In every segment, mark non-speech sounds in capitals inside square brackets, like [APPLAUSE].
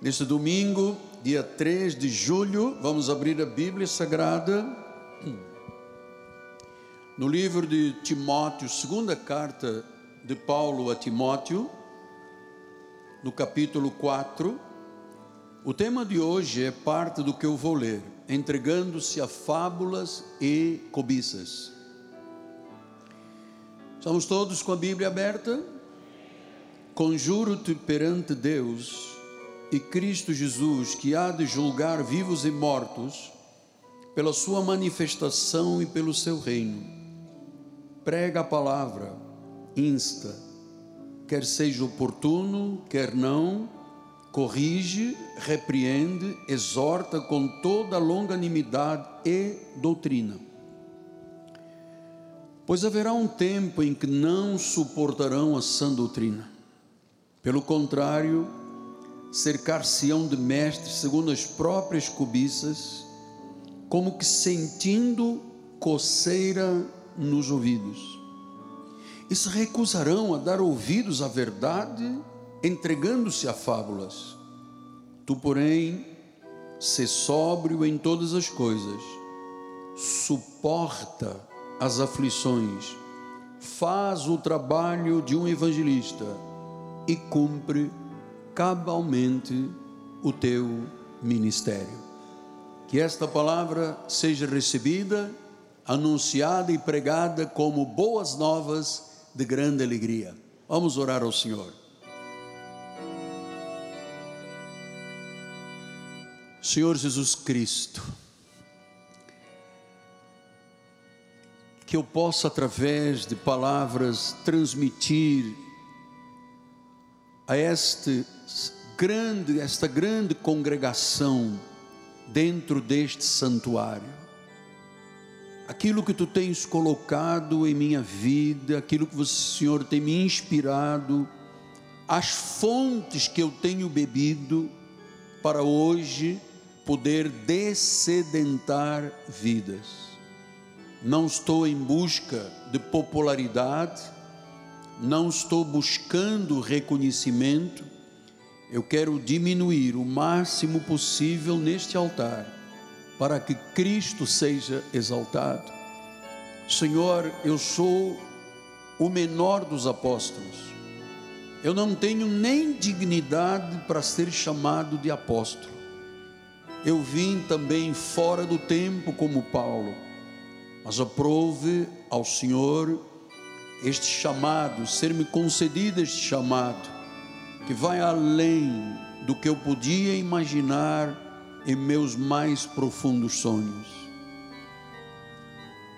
Neste domingo, dia 3 de julho, vamos abrir a Bíblia Sagrada no livro de Timóteo, segunda carta de Paulo a Timóteo, no capítulo 4. O tema de hoje é parte do que eu vou ler, entregando-se a fábulas e cobiças. Estamos todos com a Bíblia aberta? Conjuro-te perante Deus e Cristo Jesus, que há de julgar vivos e mortos, pela sua manifestação e pelo seu reino. Prega a palavra, insta, quer seja oportuno, quer não, corrige, repreende, exorta com toda longanimidade e doutrina. Pois haverá um tempo em que não suportarão a sã doutrina. Pelo contrário, cercar-se-ão de mestres segundo as próprias cobiças, como que sentindo coceira nos ouvidos. E se recusarão a dar ouvidos à verdade, entregando-se a fábulas. Tu, porém, se sóbrio em todas as coisas, suporta as aflições, faz o trabalho de um evangelista e cumpre cabalmente o teu ministério. Que esta palavra seja recebida, anunciada e pregada como boas novas de grande alegria. Vamos orar ao Senhor. Senhor Jesus Cristo, que eu possa, através de palavras, transmitir a este grande, esta grande congregação dentro deste santuário. Aquilo que tu tens colocado em minha vida, aquilo que o Senhor tem me inspirado, as fontes que eu tenho bebido para hoje poder descedentar vidas. Não estou em busca de popularidade, não estou buscando reconhecimento, eu quero diminuir o máximo possível neste altar, para que Cristo seja exaltado. Senhor, eu sou o menor dos apóstolos, eu não tenho nem dignidade para ser chamado de apóstolo. Eu vim também fora do tempo como Paulo, mas aprove ao Senhor este chamado, ser-me concedido este chamado, que vai além do que eu podia imaginar em meus mais profundos sonhos.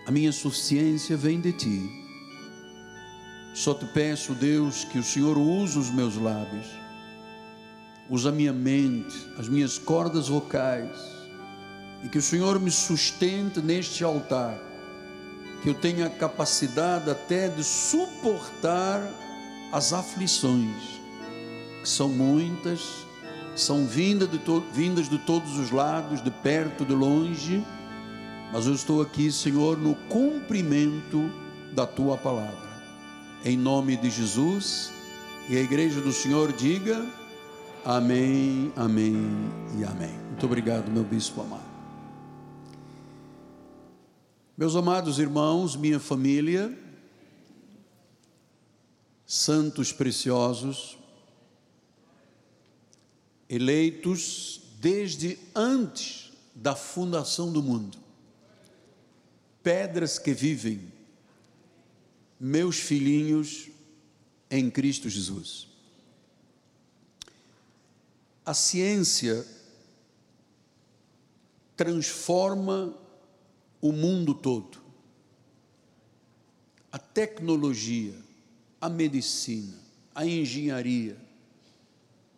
A minha suficiência vem de ti. Só te peço, Deus, que o Senhor use os meus lábios, use a minha mente, as minhas cordas vocais, e que o Senhor me sustente neste altar que eu tenha capacidade até de suportar as aflições, que são muitas, são vindas de, vindas de todos os lados, de perto, de longe, mas eu estou aqui, Senhor, no cumprimento da tua palavra. Em nome de Jesus, e a igreja do Senhor diga: Amém, Amém e Amém. Muito obrigado, meu bispo amado. Meus amados irmãos, minha família, santos preciosos, eleitos desde antes da fundação do mundo, pedras que vivem, meus filhinhos em Cristo Jesus. A ciência transforma o mundo todo. A tecnologia, a medicina, a engenharia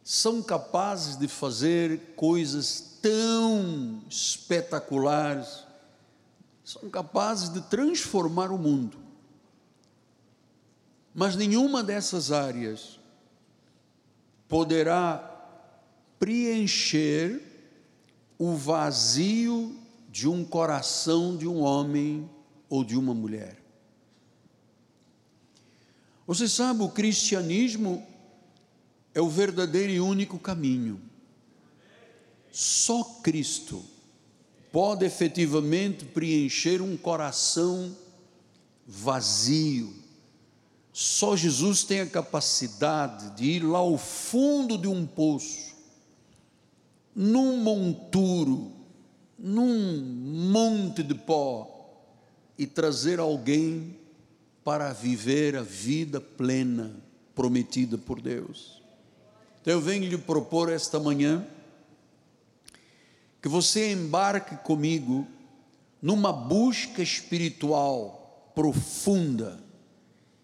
são capazes de fazer coisas tão espetaculares, são capazes de transformar o mundo. Mas nenhuma dessas áreas poderá preencher o vazio de um coração de um homem ou de uma mulher. Você sabe, o cristianismo é o verdadeiro e único caminho. Só Cristo pode efetivamente preencher um coração vazio. Só Jesus tem a capacidade de ir lá ao fundo de um poço, num monturo, num monte de pó, e trazer alguém para viver a vida plena prometida por Deus. Então eu venho lhe propor esta manhã que você embarque comigo numa busca espiritual profunda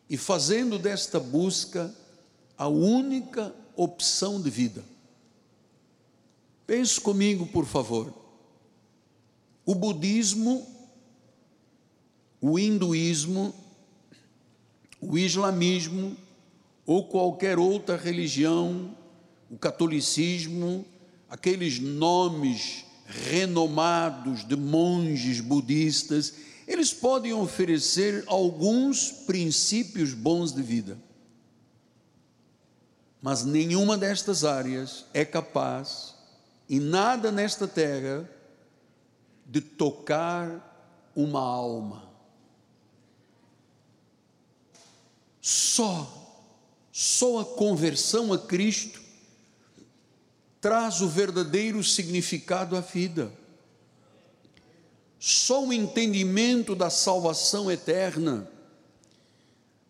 e fazendo desta busca a única opção de vida. Pense comigo, por favor. O budismo, o hinduísmo, o islamismo ou qualquer outra religião, o catolicismo, aqueles nomes renomados de monges budistas, eles podem oferecer alguns princípios bons de vida. Mas nenhuma destas áreas é capaz, e nada nesta terra, de tocar uma alma. Só, só a conversão a Cristo traz o verdadeiro significado à vida. Só o entendimento da salvação eterna,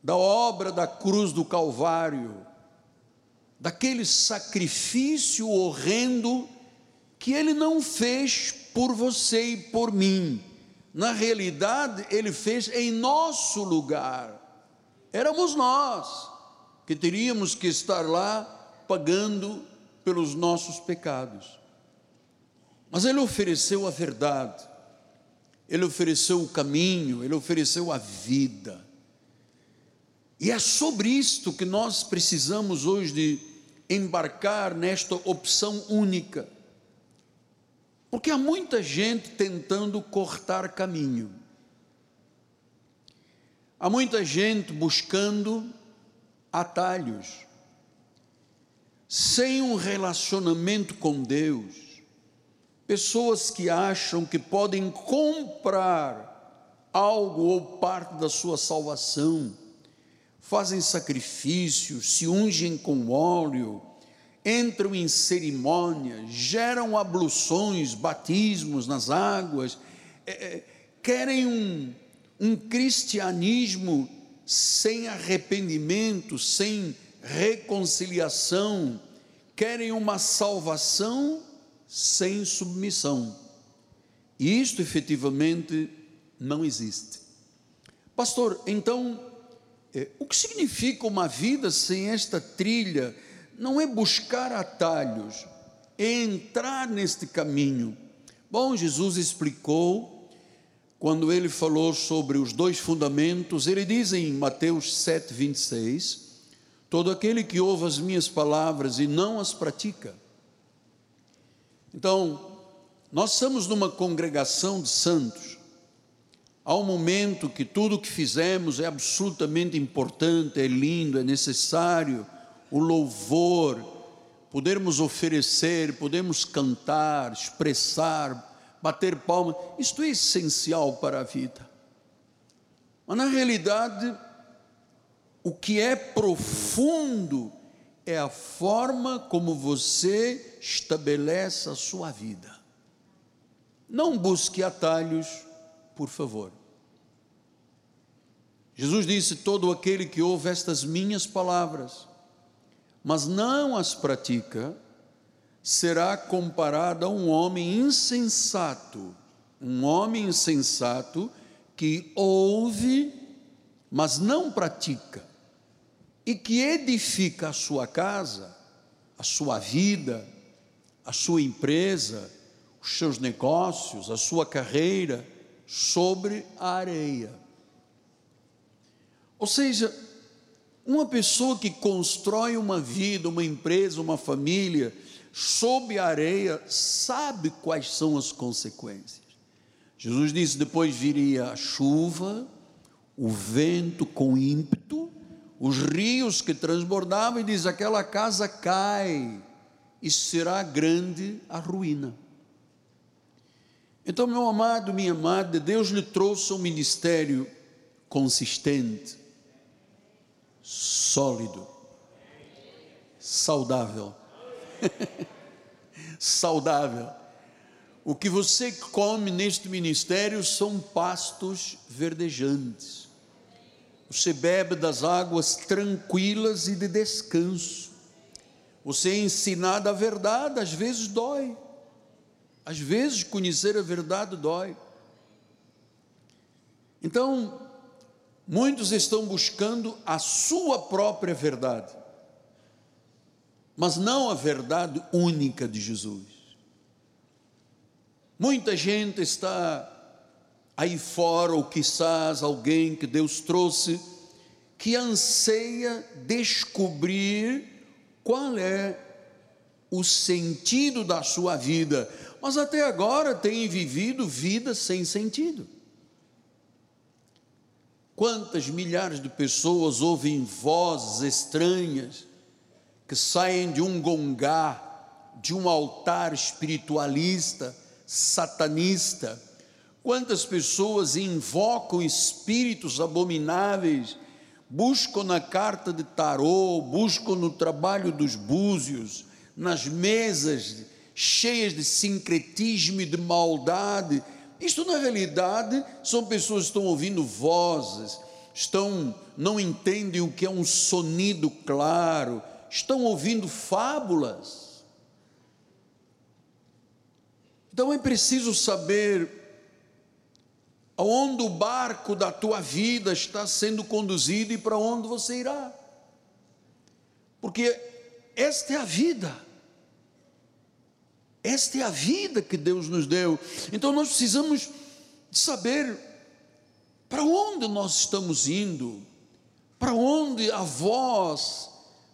da obra da cruz do Calvário, daquele sacrifício horrendo que ele não fez por você e por mim. Na realidade, ele fez em nosso lugar. Éramos nós que teríamos que estar lá pagando pelos nossos pecados. Mas Ele ofereceu a verdade, Ele ofereceu o caminho, Ele ofereceu a vida. E é sobre isto que nós precisamos hoje de embarcar nesta opção única. Porque há muita gente tentando cortar caminho. Há muita gente buscando atalhos sem um relacionamento com Deus, pessoas que acham que podem comprar algo ou parte da sua salvação, fazem sacrifícios, se ungem com óleo, entram em cerimônias, geram abluções, batismos nas águas, é, é, querem um, um cristianismo sem arrependimento, sem reconciliação, querem uma salvação sem submissão. E isto efetivamente não existe. Pastor, então, é, o que significa uma vida sem esta trilha? Não é buscar atalhos, é entrar neste caminho. Bom, Jesus explicou, quando ele falou sobre os dois fundamentos, ele diz em Mateus 7, 26, Todo aquele que ouve as minhas palavras e não as pratica. Então, nós estamos numa congregação de santos. Há um momento que tudo o que fizemos é absolutamente importante, é lindo, é necessário, o louvor, podermos oferecer, podemos cantar, expressar, bater palmas, isto é essencial para a vida. Mas na realidade, o que é profundo é a forma como você estabelece a sua vida. Não busque atalhos, por favor. Jesus disse: Todo aquele que ouve estas minhas palavras, mas não as pratica, será comparado a um homem insensato. Um homem insensato que ouve, mas não pratica e que edifica a sua casa, a sua vida, a sua empresa, os seus negócios, a sua carreira sobre a areia. Ou seja, uma pessoa que constrói uma vida, uma empresa, uma família sob a areia, sabe quais são as consequências. Jesus disse: depois viria a chuva, o vento com ímpeto, os rios que transbordavam, e diz: aquela casa cai, e será grande a ruína. Então, meu amado, minha amada, Deus lhe trouxe um ministério consistente, sólido, saudável. [LAUGHS] saudável. O que você come neste ministério são pastos verdejantes. Você bebe das águas tranquilas e de descanso. Você é ensinado a verdade, às vezes dói. Às vezes conhecer a verdade dói. Então, muitos estão buscando a sua própria verdade, mas não a verdade única de Jesus. Muita gente está aí fora, ou quizás alguém que Deus trouxe, que anseia descobrir qual é o sentido da sua vida, mas até agora tem vivido vida sem sentido. Quantas milhares de pessoas ouvem vozes estranhas que saem de um gongá, de um altar espiritualista, satanista. Quantas pessoas invocam espíritos abomináveis, buscam na carta de tarô, buscam no trabalho dos búzios, nas mesas cheias de sincretismo e de maldade. Isto na realidade são pessoas que estão ouvindo vozes, estão não entendem o que é um sonido claro, estão ouvindo fábulas. Então é preciso saber aonde o barco da tua vida está sendo conduzido e para onde você irá. Porque esta é a vida. Esta é a vida que Deus nos deu. Então nós precisamos saber para onde nós estamos indo, para onde a voz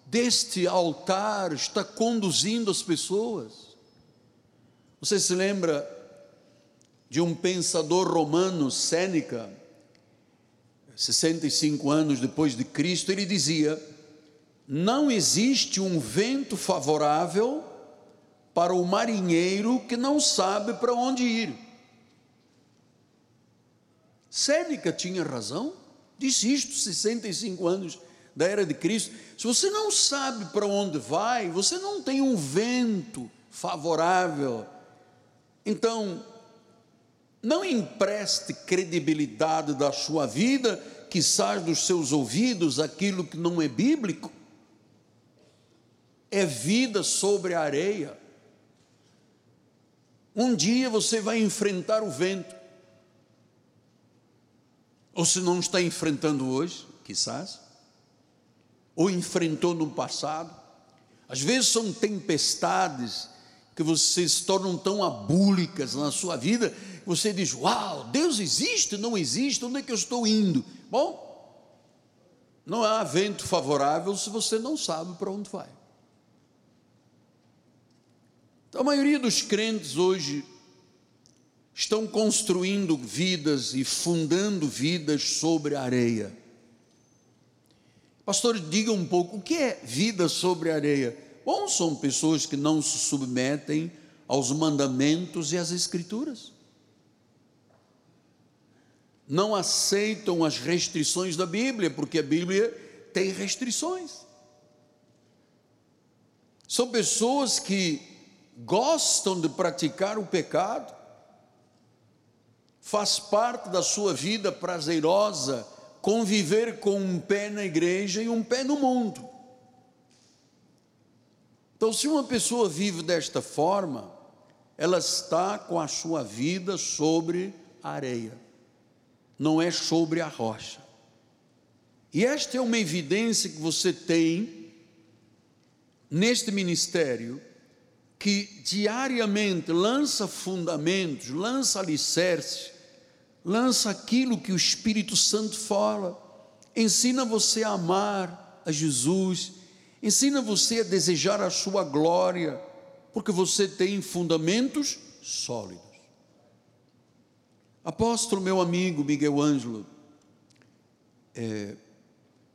deste altar está conduzindo as pessoas. Você se lembra de um pensador romano, Sêneca, 65 anos depois de Cristo, ele dizia: Não existe um vento favorável para o marinheiro que não sabe para onde ir. Sêneca tinha razão, disse isto 65 anos da era de Cristo. Se você não sabe para onde vai, você não tem um vento favorável então, não empreste credibilidade da sua vida, que sai dos seus ouvidos aquilo que não é bíblico. É vida sobre a areia. Um dia você vai enfrentar o vento. Ou se não está enfrentando hoje, quizás, ou enfrentou no passado. Às vezes são tempestades que vocês se tornam tão abúlicas na sua vida, você diz: Uau, Deus existe, não existe, onde é que eu estou indo? Bom, não há vento favorável se você não sabe para onde vai. Então, a maioria dos crentes hoje estão construindo vidas e fundando vidas sobre a areia. Pastor, diga um pouco, o que é vida sobre a areia? Bom, são pessoas que não se submetem aos mandamentos e às escrituras. Não aceitam as restrições da Bíblia, porque a Bíblia tem restrições. São pessoas que gostam de praticar o pecado, faz parte da sua vida prazerosa conviver com um pé na igreja e um pé no mundo. Então, se uma pessoa vive desta forma, ela está com a sua vida sobre a areia, não é sobre a rocha. E esta é uma evidência que você tem neste ministério, que diariamente lança fundamentos, lança alicerces, lança aquilo que o Espírito Santo fala, ensina você a amar a Jesus ensina você a desejar a sua glória, porque você tem fundamentos sólidos. Apóstolo, meu amigo Miguel Ângelo, é,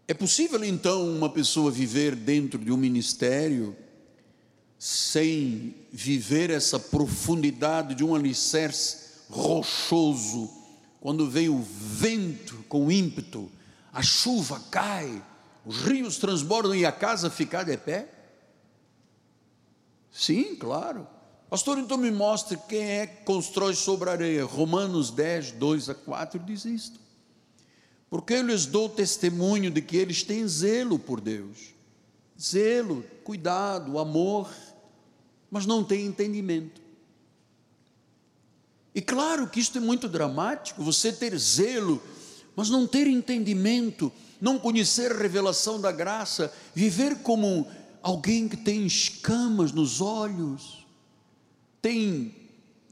é possível então uma pessoa viver dentro de um ministério sem viver essa profundidade de um alicerce rochoso, quando vem o vento com ímpeto, a chuva cai, os rios transbordam e a casa fica de pé? Sim, claro. Pastor, então me mostre quem é que constrói sobre areia. Romanos 10, 2 a 4 diz isto. Porque eu lhes dou testemunho de que eles têm zelo por Deus. Zelo, cuidado, amor, mas não têm entendimento. E claro que isto é muito dramático, você ter zelo, mas não ter entendimento, não conhecer a revelação da graça, viver como alguém que tem escamas nos olhos, tem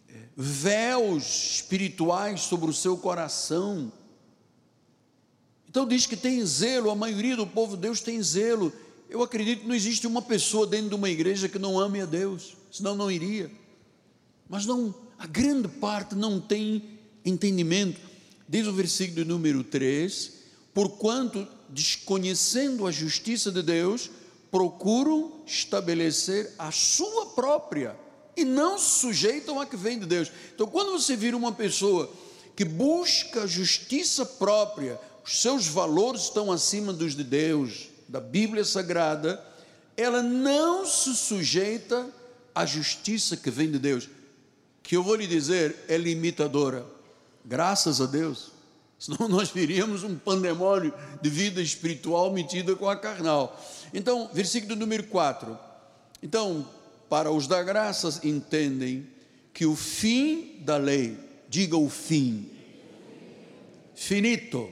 eh, véus espirituais sobre o seu coração. Então diz que tem zelo, a maioria do povo de Deus tem zelo. Eu acredito que não existe uma pessoa dentro de uma igreja que não ame a Deus, senão não iria. Mas não, a grande parte não tem entendimento. Diz o versículo número 3: Porquanto, desconhecendo a justiça de Deus, procuram estabelecer a sua própria e não se sujeitam a que vem de Deus. Então, quando você vira uma pessoa que busca justiça própria, os seus valores estão acima dos de Deus, da Bíblia Sagrada, ela não se sujeita à justiça que vem de Deus, que eu vou lhe dizer é limitadora. Graças a Deus. [LAUGHS] Senão nós viríamos um pandemônio de vida espiritual metida com a carnal. Então, versículo número 4. Então, para os da graça entendem que o fim da lei, diga o fim, finito.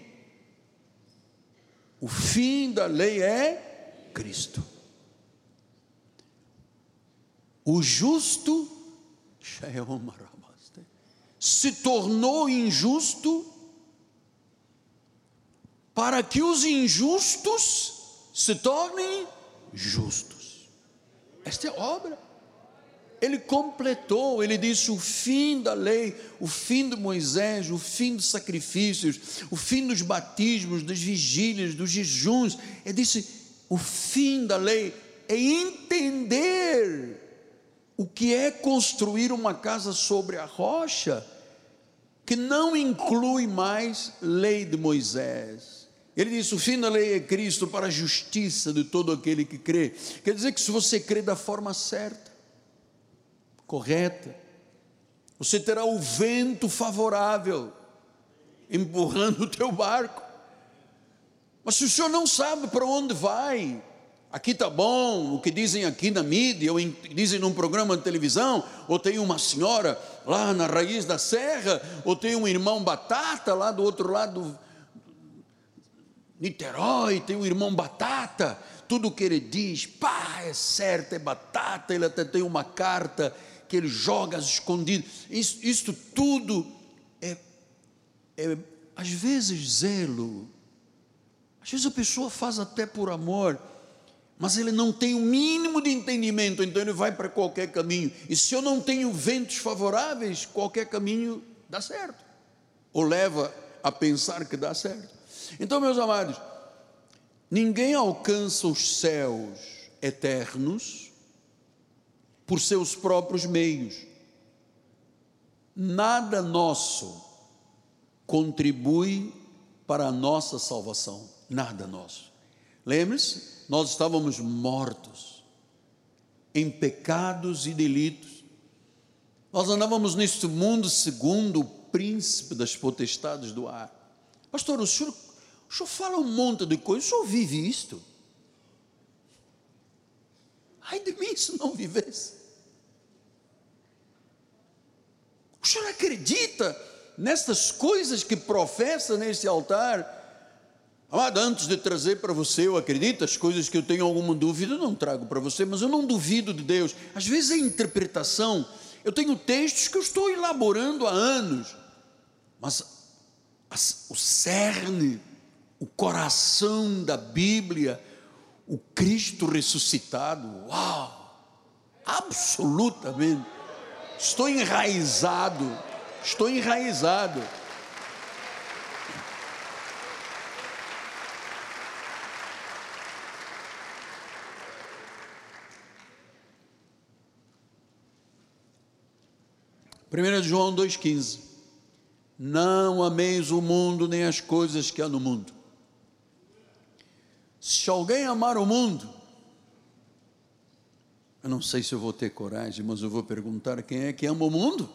O fim da lei é Cristo. O justo se tornou injusto para que os injustos se tornem justos. Esta é a obra. Ele completou, ele disse o fim da lei, o fim de Moisés, o fim dos sacrifícios, o fim dos batismos, das vigílias, dos jejuns. Ele disse: o fim da lei é entender o que é construir uma casa sobre a rocha, que não inclui mais lei de Moisés ele disse: o fim da lei é Cristo para a justiça de todo aquele que crê. Quer dizer que se você crê da forma certa, correta, você terá o vento favorável empurrando o teu barco. Mas se o senhor não sabe para onde vai, aqui está bom, o que dizem aqui na mídia, ou em, dizem num programa de televisão, ou tem uma senhora lá na raiz da serra, ou tem um irmão batata lá do outro lado Niterói, tem o irmão Batata, tudo que ele diz, pá, é certo, é batata, ele até tem uma carta que ele joga escondido. Isso, isso tudo é, é, às vezes, zelo. Às vezes a pessoa faz até por amor, mas ele não tem o mínimo de entendimento, então ele vai para qualquer caminho. E se eu não tenho ventos favoráveis, qualquer caminho dá certo, ou leva a pensar que dá certo. Então, meus amados, ninguém alcança os céus eternos por seus próprios meios. Nada nosso contribui para a nossa salvação, nada nosso. Lembre-se, nós estávamos mortos em pecados e delitos. Nós andávamos neste mundo segundo o príncipe das potestades do ar. Pastor, o senhor o senhor fala um monte de coisas, o senhor vive isto? Ai de mim se não vivesse. O senhor acredita nestas coisas que professa nesse altar? Amado, antes de trazer para você, eu acredito, as coisas que eu tenho alguma dúvida, eu não trago para você, mas eu não duvido de Deus. Às vezes a interpretação, eu tenho textos que eu estou elaborando há anos, mas o cerne o coração da Bíblia, o Cristo ressuscitado. Uau! Absolutamente. Estou enraizado. Estou enraizado. Primeiro João 2:15. Não ameis o mundo nem as coisas que há no mundo. Se alguém amar o mundo, eu não sei se eu vou ter coragem, mas eu vou perguntar quem é que ama o mundo.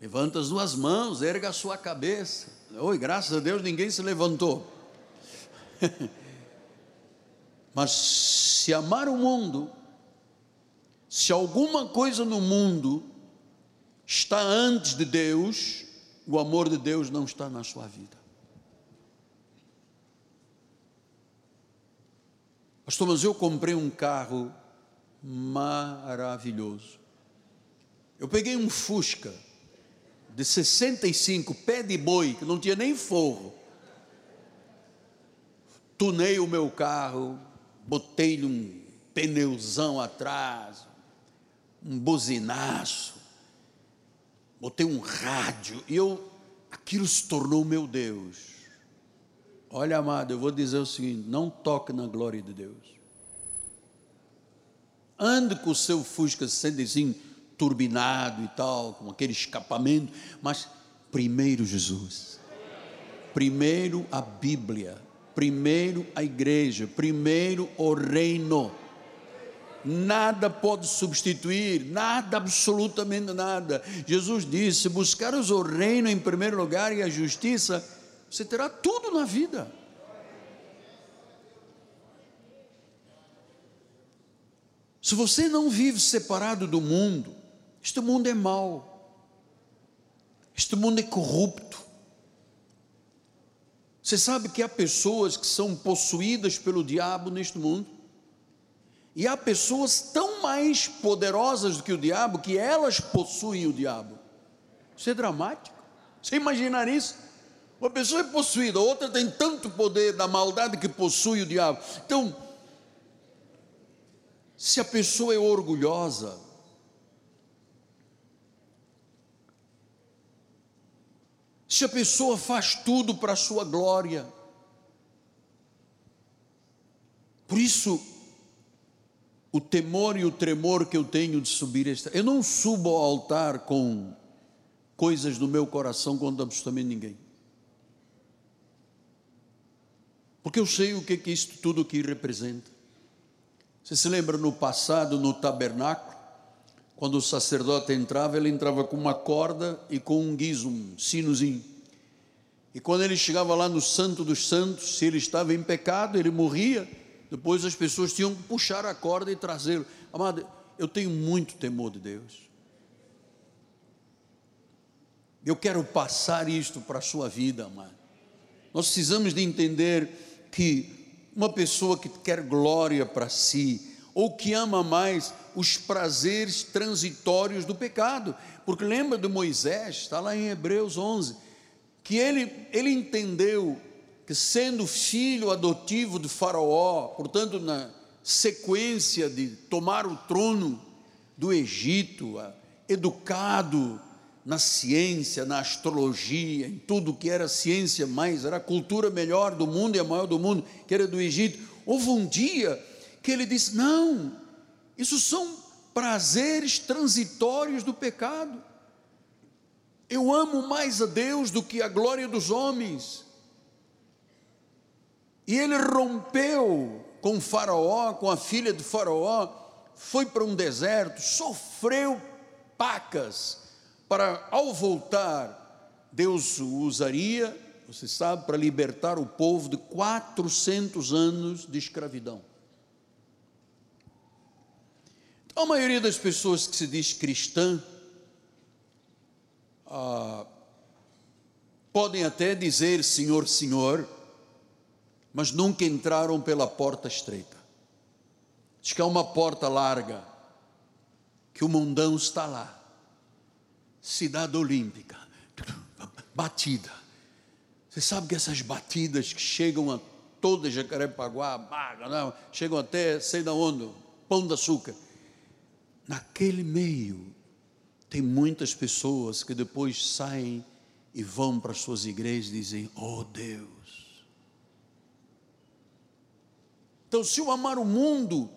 Levanta as duas mãos, erga a sua cabeça. Oi, graças a Deus ninguém se levantou. [LAUGHS] Mas se amar o mundo, se alguma coisa no mundo está antes de Deus, o amor de Deus não está na sua vida. Pastor, mas eu comprei um carro maravilhoso. Eu peguei um Fusca de 65, pé de boi, que não tinha nem forro. Tunei o meu carro, botei-lhe um pneuzão atrás, um buzinaço, botei um rádio, e eu, aquilo se tornou meu Deus. Olha, amado, eu vou dizer o seguinte: não toque na glória de Deus. Ande com o seu Fusca 65 turbinado e tal, com aquele escapamento, mas primeiro Jesus, primeiro a Bíblia, primeiro a igreja, primeiro o reino. Nada pode substituir, nada, absolutamente nada. Jesus disse: buscares o reino em primeiro lugar e a justiça, você terá tudo na vida. Se você não vive separado do mundo, este mundo é mau, este mundo é corrupto, você sabe que há pessoas que são possuídas pelo diabo neste mundo? E há pessoas tão mais poderosas do que o diabo que elas possuem o diabo. Isso é dramático. Você imaginar isso? Uma pessoa é possuída, outra tem tanto poder da maldade que possui o diabo. Então, se a pessoa é orgulhosa, se a pessoa faz tudo para a sua glória. Por isso, o temor e o tremor que eu tenho de subir esta. Eu não subo ao altar com coisas no meu coração contra absolutamente ninguém. Porque eu sei o que, que isto tudo aqui representa. Você se lembra no passado, no tabernáculo? Quando o sacerdote entrava, ele entrava com uma corda e com um guizo, um sinozinho. E quando ele chegava lá no Santo dos Santos, se ele estava em pecado, ele morria. Depois as pessoas tinham que puxar a corda e trazê-lo. Amado, eu tenho muito temor de Deus. Eu quero passar isto para a sua vida, amado. Nós precisamos de entender que uma pessoa que quer glória para si, ou que ama mais os prazeres transitórios do pecado. Porque lembra de Moisés, está lá em Hebreus 11, que ele, ele entendeu que sendo filho adotivo de Faraó, portanto, na sequência de tomar o trono do Egito, educado na ciência, na astrologia, em tudo que era ciência mais, era a cultura melhor do mundo e a maior do mundo, que era do Egito. Houve um dia que ele disse: não, isso são prazeres transitórios do pecado. Eu amo mais a Deus do que a glória dos homens. E ele rompeu com Faraó, com a filha de Faraó, foi para um deserto, sofreu pacas, para ao voltar, Deus o usaria, você sabe, para libertar o povo de 400 anos de escravidão. A maioria das pessoas que se diz cristã ah, podem até dizer Senhor, Senhor, mas nunca entraram pela porta estreita. Diz que há uma porta larga, que o mundão está lá. Cidade Olímpica, batida. Você sabe que essas batidas que chegam a toda Jacarepaguá, chegam até, sei da onde, Pão de Açúcar naquele meio, tem muitas pessoas que depois saem e vão para as suas igrejas e dizem: Oh Deus. Então, se eu amar o mundo,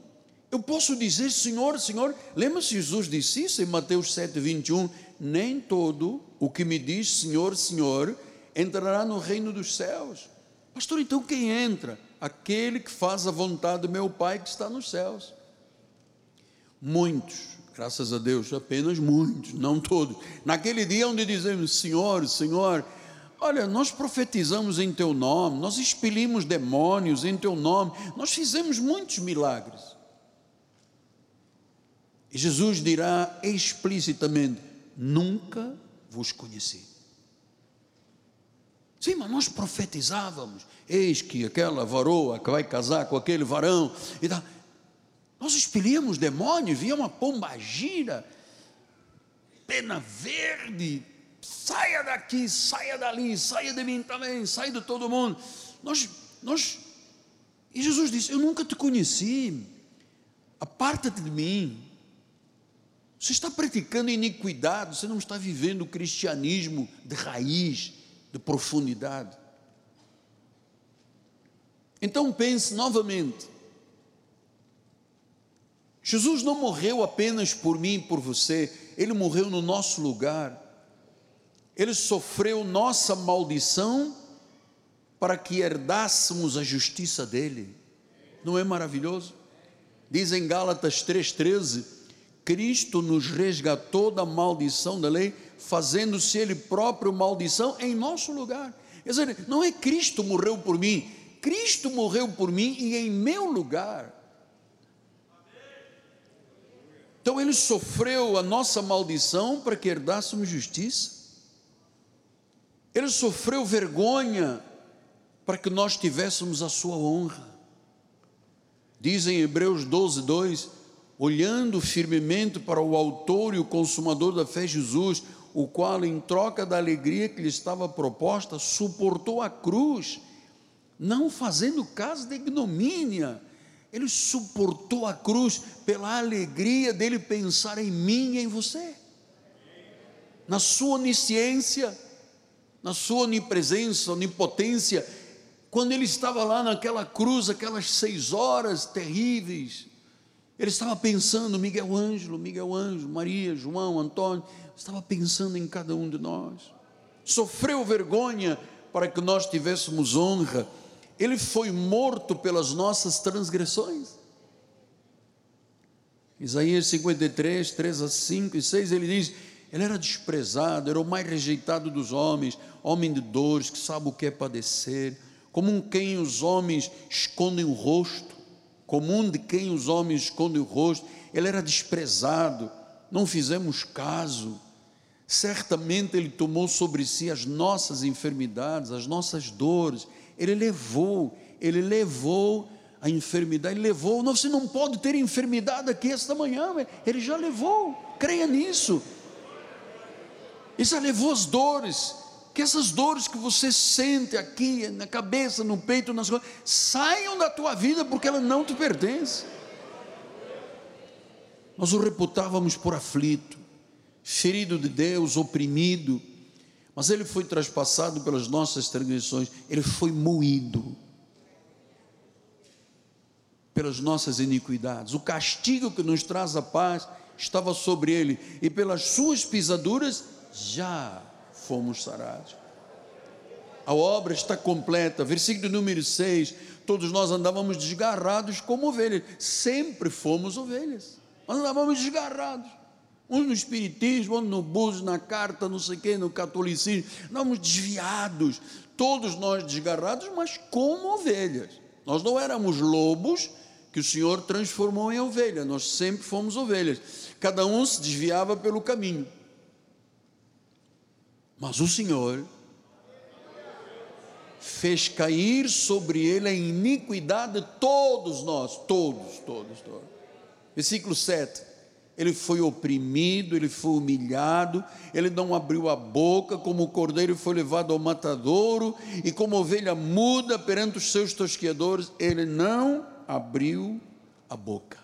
Eu posso dizer, Senhor, Senhor, lembra-se Jesus disse isso em Mateus 7, 21, nem todo o que me diz Senhor, Senhor, entrará no reino dos céus. Pastor, então quem entra? Aquele que faz a vontade do meu Pai que está nos céus. Muitos, graças a Deus, apenas muitos, não todos. Naquele dia onde dizemos, Senhor, Senhor, olha, nós profetizamos em Teu nome, nós expelimos demônios em Teu nome, nós fizemos muitos milagres. E Jesus dirá explicitamente: Nunca vos conheci. Sim, mas nós profetizávamos. Eis que aquela varoa que vai casar com aquele varão. E tal. Nós expelíamos demônios, via uma pomba gira, pena verde, saia daqui, saia dali, saia de mim também, saia de todo mundo. Nós, nós, e Jesus disse: Eu nunca te conheci, aparta-te de mim, você está praticando iniquidade, você não está vivendo o cristianismo de raiz, de profundidade. Então pense novamente. Jesus não morreu apenas por mim e por você, ele morreu no nosso lugar. Ele sofreu nossa maldição para que herdássemos a justiça dele. Não é maravilhoso? Diz em Gálatas 3,13: Cristo nos resgatou da maldição da lei, fazendo-se Ele próprio maldição em nosso lugar. Quer dizer, não é Cristo morreu por mim, Cristo morreu por mim e em meu lugar. Então Ele sofreu a nossa maldição para que herdássemos justiça. Ele sofreu vergonha para que nós tivéssemos a sua honra. Diz em Hebreus 12, 2: olhando firmemente para o Autor e o Consumador da fé, Jesus, o qual, em troca da alegria que lhe estava proposta, suportou a cruz, não fazendo caso de ignomínia, ele suportou a cruz pela alegria dele pensar em mim e em você, na sua onisciência, na sua onipresença, onipotência, quando ele estava lá naquela cruz, aquelas seis horas terríveis, ele estava pensando, Miguel Ângelo, Miguel Ângelo, Maria, João, Antônio, estava pensando em cada um de nós. Sofreu vergonha para que nós tivéssemos honra. Ele foi morto pelas nossas transgressões. Isaías 53, 3 a 5 e 6, ele diz: Ele era desprezado, era o mais rejeitado dos homens, homem de dores, que sabe o que é padecer, como um quem os homens escondem o rosto comum de quem os homens escondem o rosto, ele era desprezado, não fizemos caso. Certamente ele tomou sobre si as nossas enfermidades, as nossas dores, ele levou, ele levou a enfermidade, ele levou. Não, você não pode ter enfermidade aqui esta manhã, ele já levou, creia nisso. Ele já levou as dores, que essas dores que você sente aqui na cabeça, no peito, nas coisas, saiam da tua vida porque ela não te pertence. Nós o reputávamos por aflito, ferido de Deus, oprimido, mas ele foi traspassado pelas nossas transgressões, ele foi moído pelas nossas iniquidades. O castigo que nos traz a paz estava sobre ele, e pelas suas pisaduras já fomos sarados. A obra está completa. Versículo número 6. Todos nós andávamos desgarrados como ovelhas. Sempre fomos ovelhas. Nós andávamos desgarrados. Uns no espiritismo, outros no buzo, na carta, não sei quê, no catolicismo. Andávamos desviados. Todos nós desgarrados, mas como ovelhas. Nós não éramos lobos que o Senhor transformou em ovelha. Nós sempre fomos ovelhas. Cada um se desviava pelo caminho. Mas o Senhor fez cair sobre ele a iniquidade de todos nós, todos, todos, todos. Versículo 7. Ele foi oprimido, ele foi humilhado, ele não abriu a boca, como o cordeiro foi levado ao matadouro, e como ovelha muda perante os seus tosqueadores, ele não abriu a boca.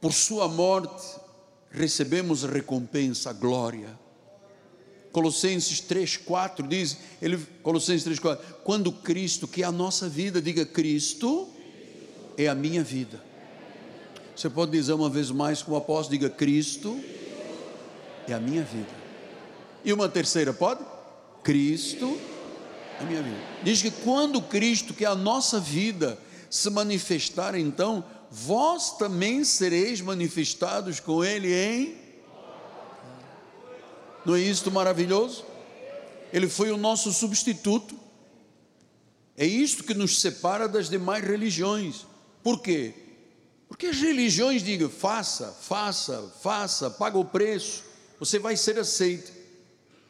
Por sua morte, recebemos recompensa, glória. Colossenses 3, 4 diz, ele, Colossenses 3, 4, quando Cristo, que é a nossa vida, diga Cristo, é a minha vida. Você pode dizer uma vez mais como apóstolo, diga Cristo é a minha vida. E uma terceira, pode? Cristo é a minha vida. Diz que quando Cristo, que é a nossa vida, se manifestar, então, vós também sereis manifestados com Ele em. Não é isto maravilhoso? Ele foi o nosso substituto. É isto que nos separa das demais religiões. Por quê? Porque as religiões digam, faça, faça, faça, paga o preço, você vai ser aceito.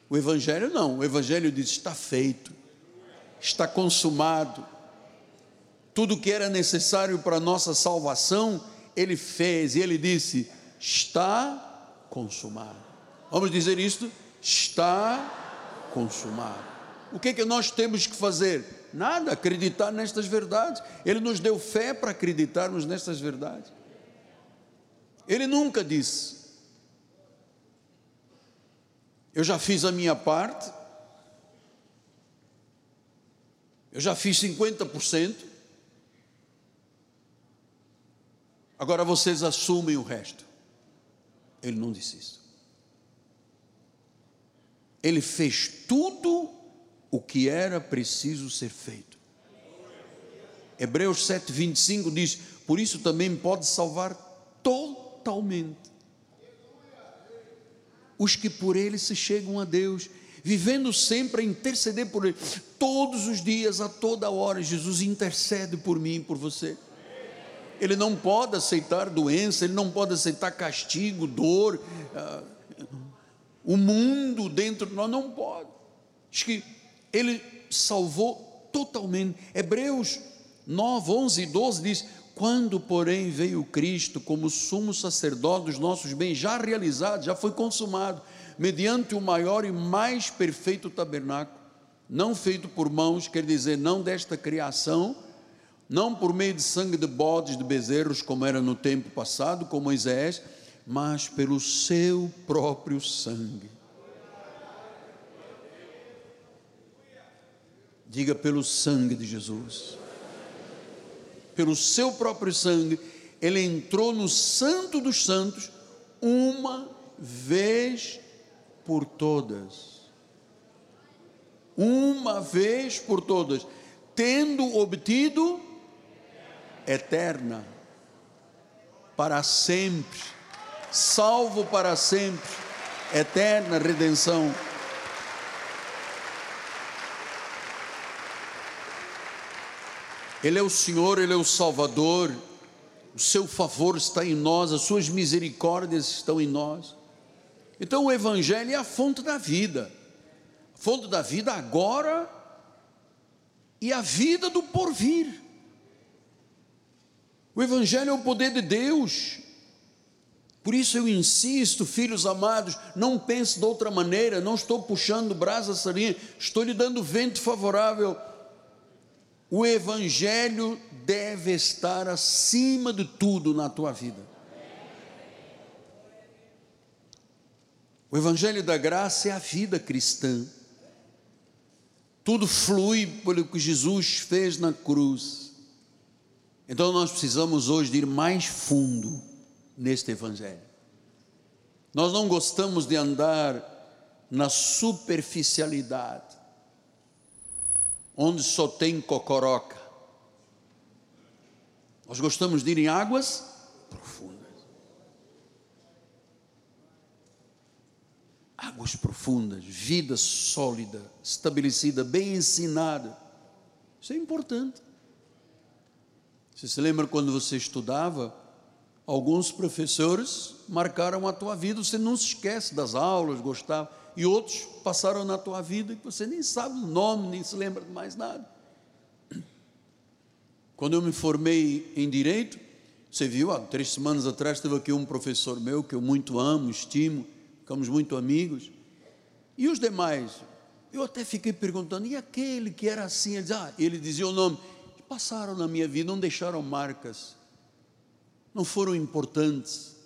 O Evangelho não, o Evangelho diz: está feito, está consumado. Tudo que era necessário para a nossa salvação, Ele fez, e Ele disse: está consumado. Vamos dizer isto? Está consumado. O que é que nós temos que fazer? Nada, acreditar nestas verdades. Ele nos deu fé para acreditarmos nestas verdades. Ele nunca disse: Eu já fiz a minha parte, eu já fiz 50%, agora vocês assumem o resto. Ele não disse isso. Ele fez tudo o que era preciso ser feito. Hebreus 7,25 diz: Por isso também pode salvar totalmente os que por ele se chegam a Deus, vivendo sempre a interceder por ele, todos os dias, a toda hora. Jesus intercede por mim e por você. Ele não pode aceitar doença, ele não pode aceitar castigo, dor, uh, o mundo dentro de nós não pode. Diz que ele salvou totalmente. Hebreus 9, 11 e 12 diz: Quando, porém, veio Cristo como sumo sacerdote dos nossos bens já realizados, já foi consumado, mediante o maior e mais perfeito tabernáculo, não feito por mãos, quer dizer, não desta criação, não por meio de sangue de bodes, de bezerros, como era no tempo passado, com Moisés, mas pelo seu próprio sangue Diga pelo sangue de Jesus. Pelo seu próprio sangue, ele entrou no Santo dos Santos uma vez por todas. Uma vez por todas, tendo obtido eterna, para sempre, salvo para sempre, eterna redenção. Ele é o Senhor, Ele é o Salvador, o seu favor está em nós, as suas misericórdias estão em nós. Então o Evangelho é a fonte da vida, a fonte da vida agora e a vida do porvir. O Evangelho é o poder de Deus. Por isso eu insisto, filhos amados, não pense de outra maneira, não estou puxando brasa sarinha, estou lhe dando vento favorável o Evangelho deve estar acima de tudo na tua vida. O Evangelho da graça é a vida cristã. Tudo flui pelo que Jesus fez na cruz. Então nós precisamos hoje de ir mais fundo neste Evangelho. Nós não gostamos de andar na superficialidade onde só tem cocoroca. Nós gostamos de ir em águas profundas. Águas profundas, vida sólida, estabelecida, bem ensinada. Isso é importante. Você se lembra quando você estudava? Alguns professores marcaram a tua vida, você não se esquece das aulas, gostava e outros passaram na tua vida que você nem sabe o nome, nem se lembra de mais nada. Quando eu me formei em direito, você viu, há três semanas atrás teve aqui um professor meu que eu muito amo, estimo, ficamos muito amigos. E os demais? Eu até fiquei perguntando, e aquele que era assim? Ele ah, ele dizia o nome. Passaram na minha vida, não deixaram marcas, não foram importantes.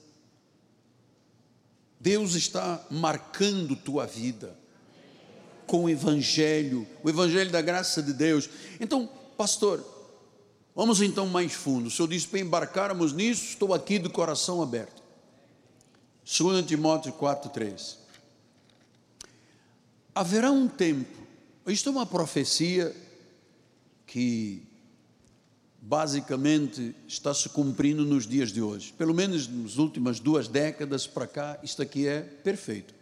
Deus está marcando tua vida com o Evangelho, o Evangelho da graça de Deus. Então, pastor, Vamos então mais fundo. O Senhor disse para embarcarmos nisso, estou aqui de coração aberto. 2 Timóteo 4,3. Haverá um tempo, isto é uma profecia que basicamente está se cumprindo nos dias de hoje. Pelo menos nas últimas duas décadas para cá, isto aqui é perfeito.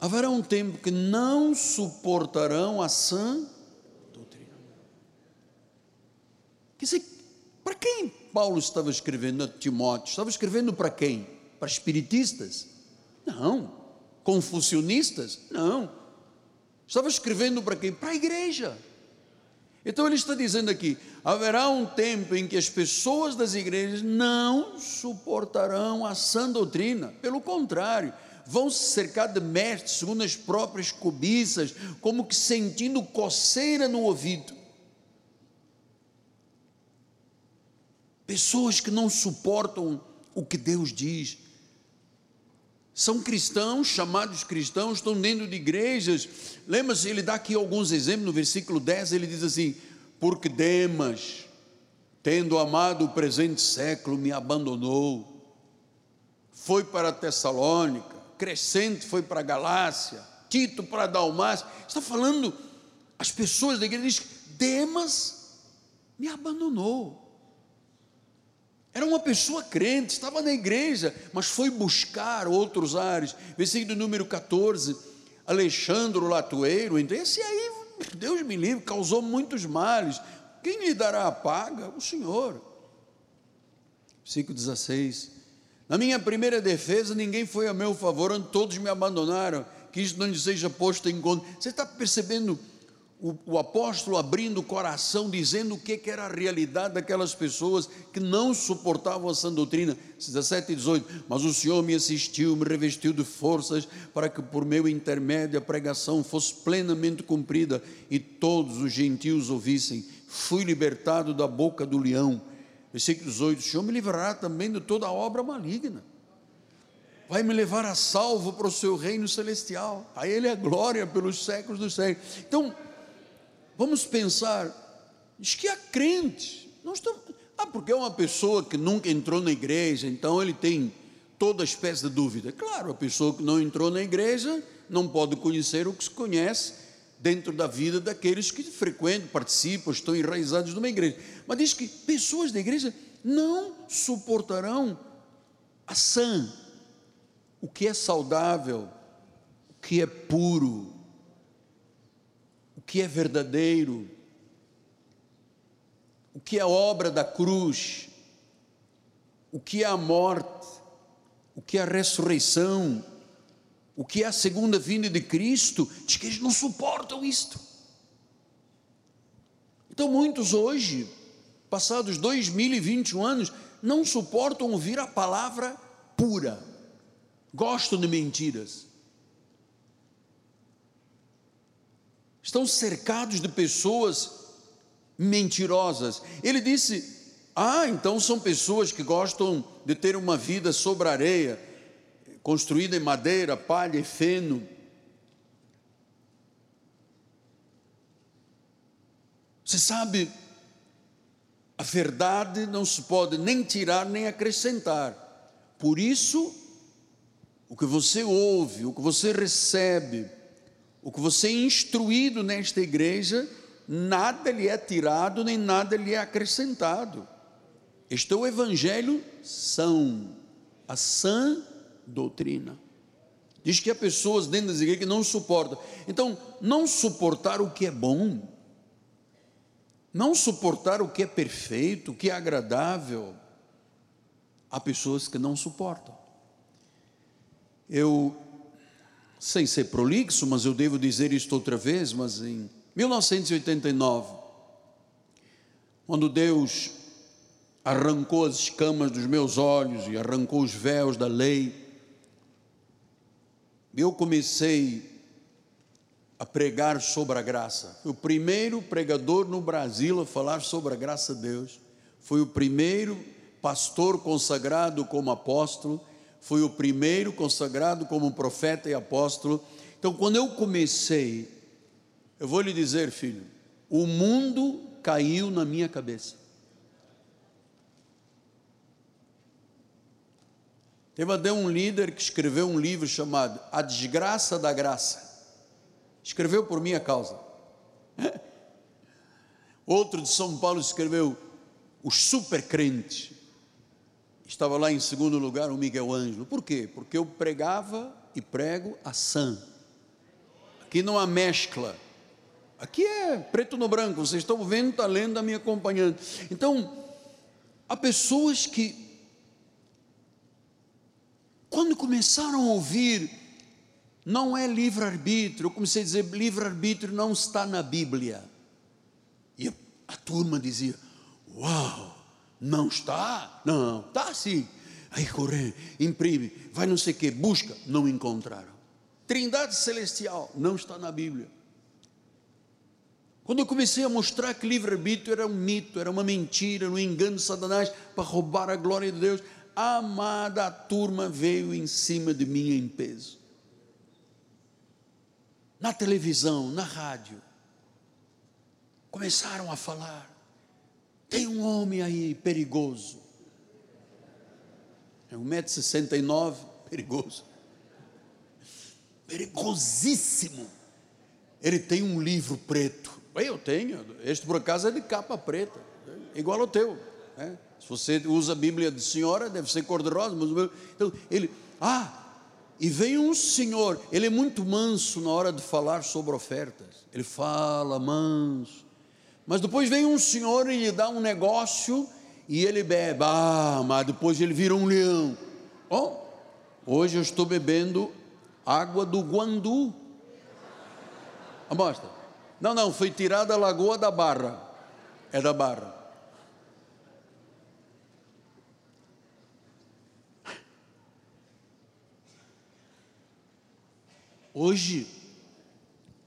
Haverá um tempo que não suportarão a sã doutrina. Quer dizer, para quem Paulo estava escrevendo a Timóteo? Estava escrevendo para quem? Para espiritistas? Não. Confucionistas? Não. Estava escrevendo para quem? Para a igreja. Então ele está dizendo aqui: haverá um tempo em que as pessoas das igrejas não suportarão a sã doutrina, pelo contrário, vão se cercar de mestres segundo as próprias cobiças, como que sentindo coceira no ouvido. Pessoas que não suportam o que Deus diz, são cristãos, chamados cristãos, estão dentro de igrejas. Lembra-se, ele dá aqui alguns exemplos, no versículo 10 ele diz assim: Porque Demas, tendo amado o presente século, me abandonou, foi para Tessalônica, Crescente foi para Galácia, Tito para Dalmácia. Está falando, as pessoas da igreja dizem: Demas me abandonou. Era uma pessoa crente, estava na igreja, mas foi buscar outros ares. Versículo número 14, Alexandre Latoeiro, então esse aí, Deus me livre, causou muitos males. Quem lhe dará a paga? O Senhor. Versículo 16. Na minha primeira defesa, ninguém foi a meu favor, todos me abandonaram. Que isso não lhe seja posto em conta. Você está percebendo? O, o, apóstolo abrindo o coração, dizendo o que, que, era a realidade daquelas pessoas que não suportavam a sã doutrina. 17 e 18. Mas o Senhor me assistiu, me revestiu de forças para que por meu intermédio a pregação fosse plenamente cumprida e todos os gentios ouvissem. Fui libertado da boca do leão. Versículo 18: O Senhor me livrará também de toda obra maligna vai me levar a salvo para o seu reino celestial. A Ele é glória pelos séculos dos séculos. Então, vamos pensar, diz que há crentes, não estamos, ah, porque é uma pessoa que nunca entrou na igreja, então ele tem toda espécie de dúvida. Claro, a pessoa que não entrou na igreja não pode conhecer o que se conhece dentro da vida daqueles que frequentam, participam, estão enraizados numa igreja. Mas diz que pessoas da igreja não suportarão a sã, o que é saudável, o que é puro, que é verdadeiro, o que é obra da cruz, o que é a morte, o que é a ressurreição, o que é a segunda vinda de Cristo, diz que eles não suportam isto. Então, muitos hoje, passados 2021 anos, não suportam ouvir a palavra pura, gostam de mentiras. Estão cercados de pessoas mentirosas. Ele disse: Ah, então são pessoas que gostam de ter uma vida sobre areia, construída em madeira, palha e feno. Você sabe, a verdade não se pode nem tirar nem acrescentar. Por isso, o que você ouve, o que você recebe, o que você é instruído nesta igreja, nada lhe é tirado, nem nada lhe é acrescentado. Este é o evangelho são, a sã doutrina. Diz que há pessoas dentro das igrejas que não suportam. Então, não suportar o que é bom, não suportar o que é perfeito, o que é agradável, há pessoas que não suportam. Eu sem ser prolixo, mas eu devo dizer isto outra vez, mas em 1989, quando Deus arrancou as escamas dos meus olhos e arrancou os véus da lei, eu comecei a pregar sobre a graça. O primeiro pregador no Brasil a falar sobre a graça de Deus. Fui o primeiro pastor consagrado como apóstolo foi o primeiro consagrado como profeta e apóstolo. Então, quando eu comecei, eu vou lhe dizer, filho, o mundo caiu na minha cabeça. Teve até um líder que escreveu um livro chamado A Desgraça da Graça. Escreveu por minha causa. [LAUGHS] Outro de São Paulo escreveu Os Super Crentes. Estava lá em segundo lugar o Miguel Ângelo. Por quê? Porque eu pregava e prego a sã. Aqui não há mescla. Aqui é preto no branco. Vocês estão vendo, está lendo a minha acompanhante. Então, há pessoas que, quando começaram a ouvir, não é livre-arbítrio. Eu comecei a dizer: livre-arbítrio não está na Bíblia. E a turma dizia: Uau! Não está? Não, está sim. Aí corre, imprime, vai não sei o que, busca, não encontraram. Trindade celestial não está na Bíblia. Quando eu comecei a mostrar que livre-arbítrio era um mito, era uma mentira, um engano de Satanás para roubar a glória de Deus, a amada turma veio em cima de mim em peso. Na televisão, na rádio, começaram a falar tem um homem aí perigoso. É 1,69m, perigoso. Perigosíssimo. Ele tem um livro preto. Eu tenho. Este por acaso é de capa preta. Igual ao teu. Né? Se você usa a Bíblia de senhora, deve ser cor-de-rosa. Mas o meu. Então, ele. Ah! E vem um senhor, ele é muito manso na hora de falar sobre ofertas. Ele fala manso mas depois vem um senhor e lhe dá um negócio e ele bebe. Ah, mas depois ele vira um leão. Oh, hoje eu estou bebendo água do Guandu. Amostra. Não, não, foi tirada da Lagoa da Barra. É da Barra. Hoje,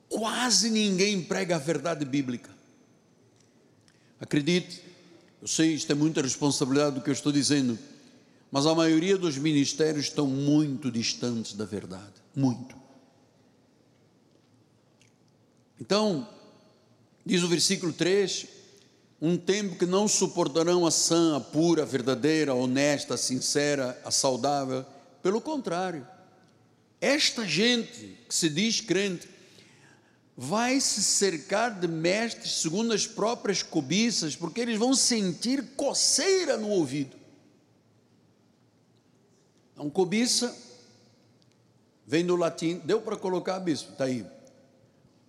quase ninguém prega a verdade bíblica. Acredite, eu sei isto é muita responsabilidade do que eu estou dizendo, mas a maioria dos ministérios estão muito distantes da verdade, muito. Então, diz o versículo 3: um tempo que não suportarão a sã, a pura, a verdadeira, a honesta, a sincera, a saudável. Pelo contrário, esta gente que se diz crente vai se cercar de mestres segundo as próprias cobiças, porque eles vão sentir coceira no ouvido. Então, cobiça vem do latim, deu para colocar, bispo, está aí.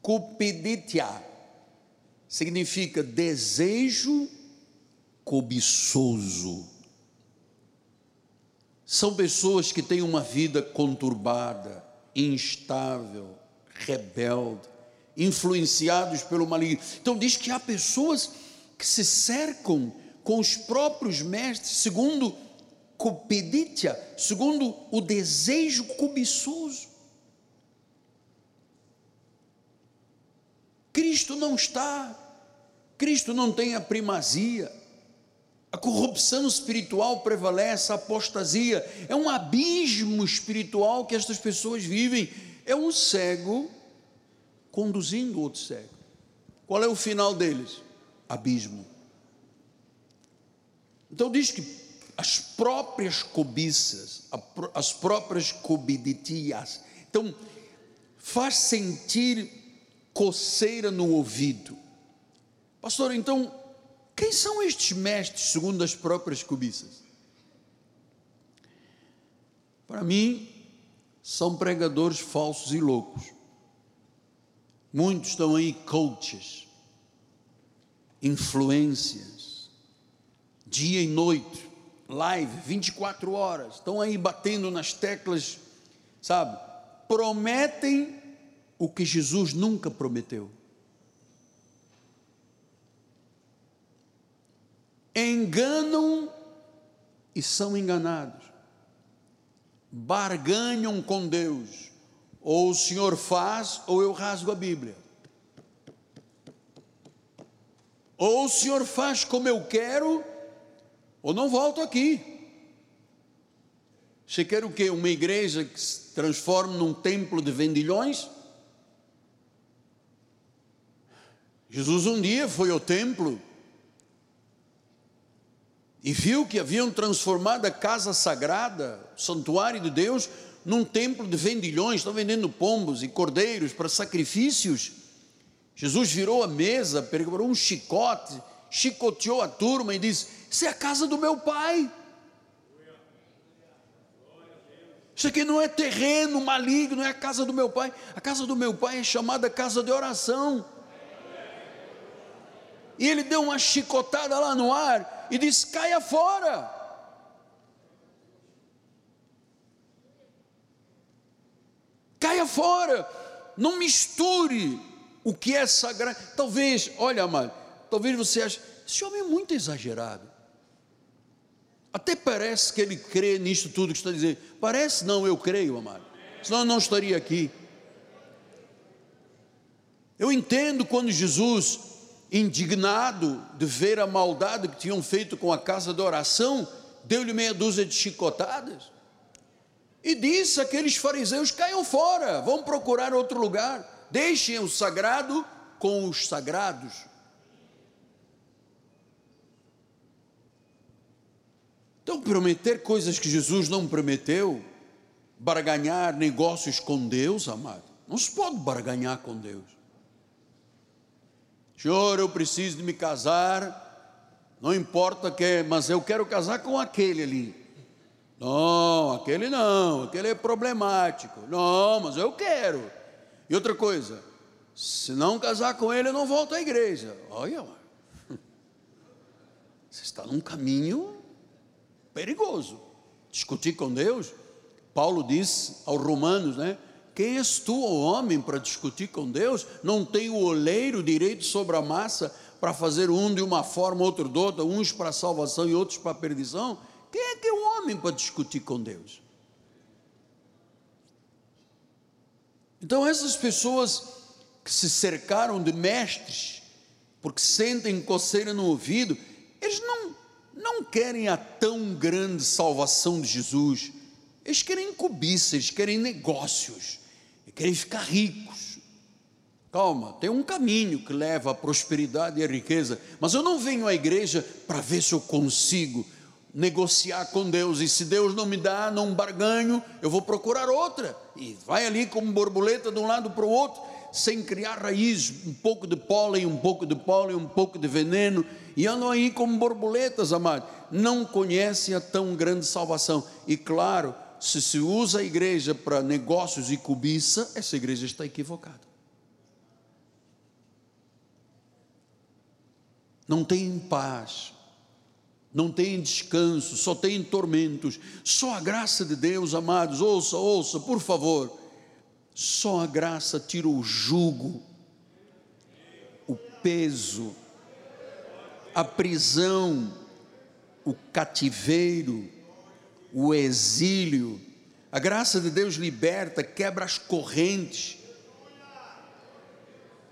Cupiditia significa desejo cobiçoso. São pessoas que têm uma vida conturbada, instável, rebelde, influenciados pelo maligno. Então diz que há pessoas que se cercam com os próprios mestres, segundo cupidítia, segundo o desejo cobiçoso. Cristo não está, Cristo não tem a primazia, a corrupção espiritual prevalece, a apostasia, é um abismo espiritual que estas pessoas vivem, é um cego conduzindo outro cego. Qual é o final deles? Abismo. Então diz que as próprias cobiças, as próprias cobiditias, então faz sentir coceira no ouvido. Pastor, então, quem são estes mestres segundo as próprias cobiças? Para mim, são pregadores falsos e loucos. Muitos estão aí coaches, influências, dia e noite, live, 24 horas, estão aí batendo nas teclas, sabe? Prometem o que Jesus nunca prometeu. Enganam e são enganados. Barganham com Deus ou o Senhor faz, ou eu rasgo a Bíblia. Ou o Senhor faz como eu quero, ou não volto aqui. Você quer o quê? Uma igreja que se transforme num templo de vendilhões? Jesus um dia foi ao templo e viu que haviam transformado a casa sagrada, o santuário de Deus, num templo de vendilhões, estão vendendo pombos e cordeiros para sacrifícios. Jesus virou a mesa, pegou um chicote, chicoteou a turma e disse: Isso é a casa do meu pai. Isso aqui não é terreno maligno, é a casa do meu pai. A casa do meu pai é chamada casa de oração. E ele deu uma chicotada lá no ar e disse: caia fora. Caia fora. Não misture o que é sagrado. Talvez, olha, amado, talvez você ache, esse homem é muito exagerado. Até parece que ele crê nisto tudo que está dizendo. Parece não, eu creio, amado. Senão eu não estaria aqui. Eu entendo quando Jesus, indignado de ver a maldade que tinham feito com a casa de oração, deu-lhe meia dúzia de chicotadas e disse àqueles fariseus: caiam fora, vão procurar outro lugar, deixem o sagrado com os sagrados. Então, prometer coisas que Jesus não prometeu, barganhar negócios com Deus, amado, não se pode barganhar com Deus. Senhor, eu preciso de me casar, não importa que, mas eu quero casar com aquele ali. Não, aquele não, aquele é problemático. Não, mas eu quero. E outra coisa, se não casar com ele, eu não volto à igreja. Olha, [LAUGHS] você está num caminho perigoso. Discutir com Deus, Paulo disse aos Romanos, né? Quem és tu, homem, para discutir com Deus? Não tem o oleiro direito sobre a massa para fazer um de uma forma, outro de outra, uns para salvação e outros para perdição? Quem é que é o homem para discutir com Deus? Então, essas pessoas que se cercaram de mestres, porque sentem coceira no ouvido, eles não não querem a tão grande salvação de Jesus, eles querem cobiça, eles querem negócios, eles querem ficar ricos. Calma, tem um caminho que leva à prosperidade e à riqueza, mas eu não venho à igreja para ver se eu consigo negociar com Deus, e se Deus não me dá, não barganho, eu vou procurar outra, e vai ali como borboleta de um lado para o outro, sem criar raiz, um pouco de pólen, um pouco de pólen, um pouco de veneno, e andam aí como borboletas, amado. Não conhecem a tão grande salvação. E claro, se se usa a igreja para negócios e cobiça, essa igreja está equivocada. Não tem paz, não tem descanso, só tem tormentos. Só a graça de Deus, amados, ouça, ouça, por favor só a graça tira o jugo, o peso, a prisão, o cativeiro, o exílio. A graça de Deus liberta, quebra as correntes,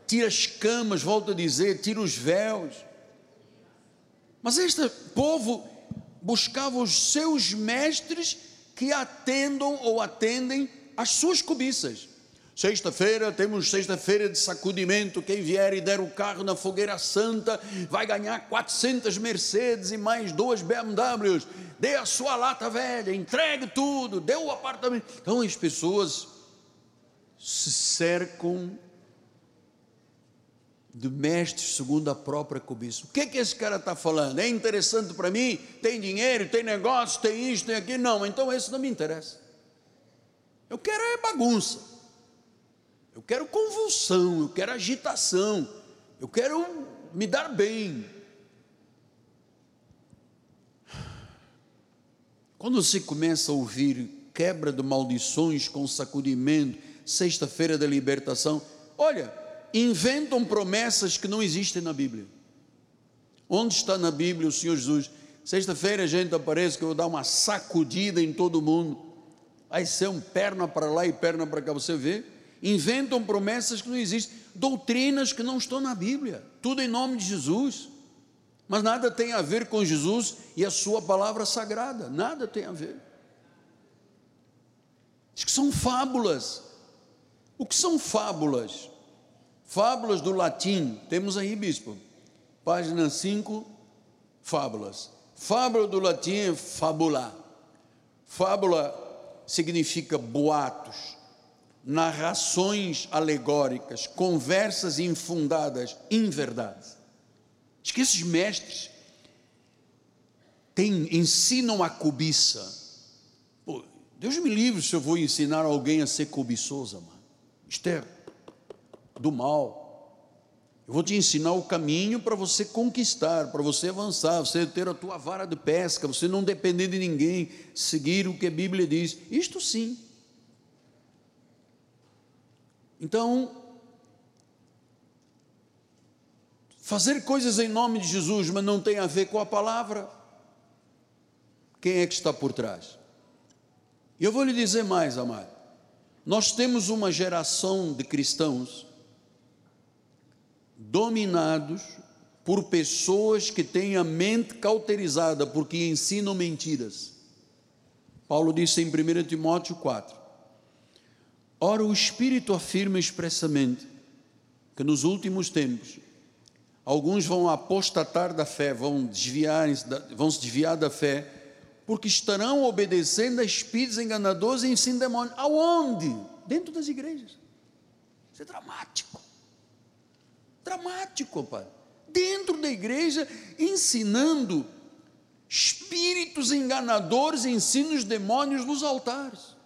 tira as camas, volto a dizer, tira os véus. Mas este povo buscava os seus mestres que atendam ou atendem às suas cobiças. Sexta-feira, temos sexta-feira de sacudimento. Quem vier e der o carro na fogueira santa vai ganhar 400 Mercedes e mais duas BMWs. Dê a sua lata velha, entregue tudo, dê o apartamento. Então as pessoas se cercam de mestres segundo a própria cobiça. O que, que esse cara está falando? É interessante para mim? Tem dinheiro, tem negócio, tem isso, tem aquilo? Não, então esse não me interessa. Eu quero é bagunça. Eu quero convulsão, eu quero agitação, eu quero me dar bem. Quando você começa a ouvir quebra de maldições com sacudimento, sexta-feira da libertação, olha, inventam promessas que não existem na Bíblia. Onde está na Bíblia o Senhor Jesus? Sexta-feira a gente aparece que eu vou dar uma sacudida em todo mundo. Vai ser um perna para lá e perna para cá, você vê? inventam promessas que não existem, doutrinas que não estão na Bíblia, tudo em nome de Jesus, mas nada tem a ver com Jesus e a Sua palavra sagrada, nada tem a ver. Diz que são fábulas. O que são fábulas? Fábulas do latim, temos aí, bispo, página 5, fábulas. Fábula do latim é fabula. Fábula significa boatos, narrações alegóricas, conversas infundadas em verdades. Diz que esses mestres têm, ensinam a cobiça. Pô, Deus me livre se eu vou ensinar alguém a ser cobiçosa, mano. É do mal. Eu vou te ensinar o caminho para você conquistar, para você avançar, você ter a tua vara de pesca, você não depender de ninguém, seguir o que a Bíblia diz. Isto sim. Então, fazer coisas em nome de Jesus, mas não tem a ver com a palavra. Quem é que está por trás? E eu vou lhe dizer mais, amado. Nós temos uma geração de cristãos dominados por pessoas que têm a mente cauterizada, porque ensinam mentiras. Paulo disse em 1 Timóteo 4: Ora, o Espírito afirma expressamente que nos últimos tempos alguns vão apostatar da fé, vão, desviar, vão se desviar da fé, porque estarão obedecendo a espíritos enganadores e ensino demônio. Aonde? Dentro das igrejas. Isso é dramático dramático, pai. Dentro da igreja, ensinando espíritos enganadores, ensinos demônios nos altares.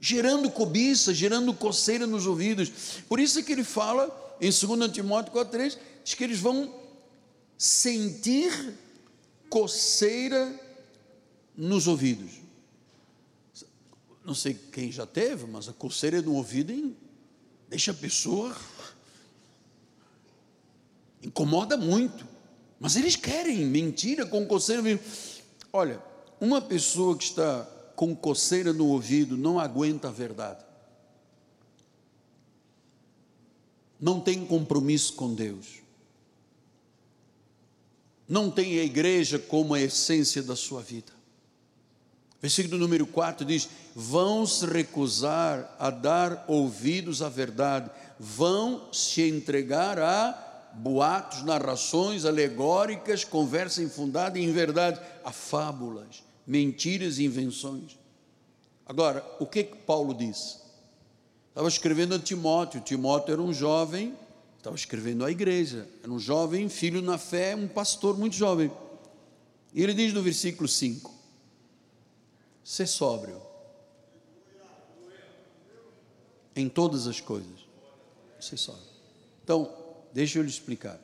Gerando cobiça, gerando coceira nos ouvidos. Por isso é que ele fala em 2 Timóteo 4,3, diz que eles vão sentir coceira nos ouvidos. Não sei quem já teve, mas a coceira no ouvido hein, deixa a pessoa Incomoda muito. Mas eles querem mentira com coceira. Olha, uma pessoa que está com coceira no ouvido não aguenta a verdade. Não tem compromisso com Deus. Não tem a igreja como a essência da sua vida. Versículo número 4 diz: Vão se recusar a dar ouvidos à verdade, vão se entregar a boatos, narrações alegóricas, conversa infundada em verdade, a fábulas, mentiras e invenções. Agora, o que que Paulo disse? Estava escrevendo a Timóteo, Timóteo era um jovem, estava escrevendo à igreja, era um jovem, filho na fé, um pastor muito jovem. E ele diz no versículo 5: ser sóbrio em todas as coisas. Ser sóbrio. Então, Deixa eu lhe explicar.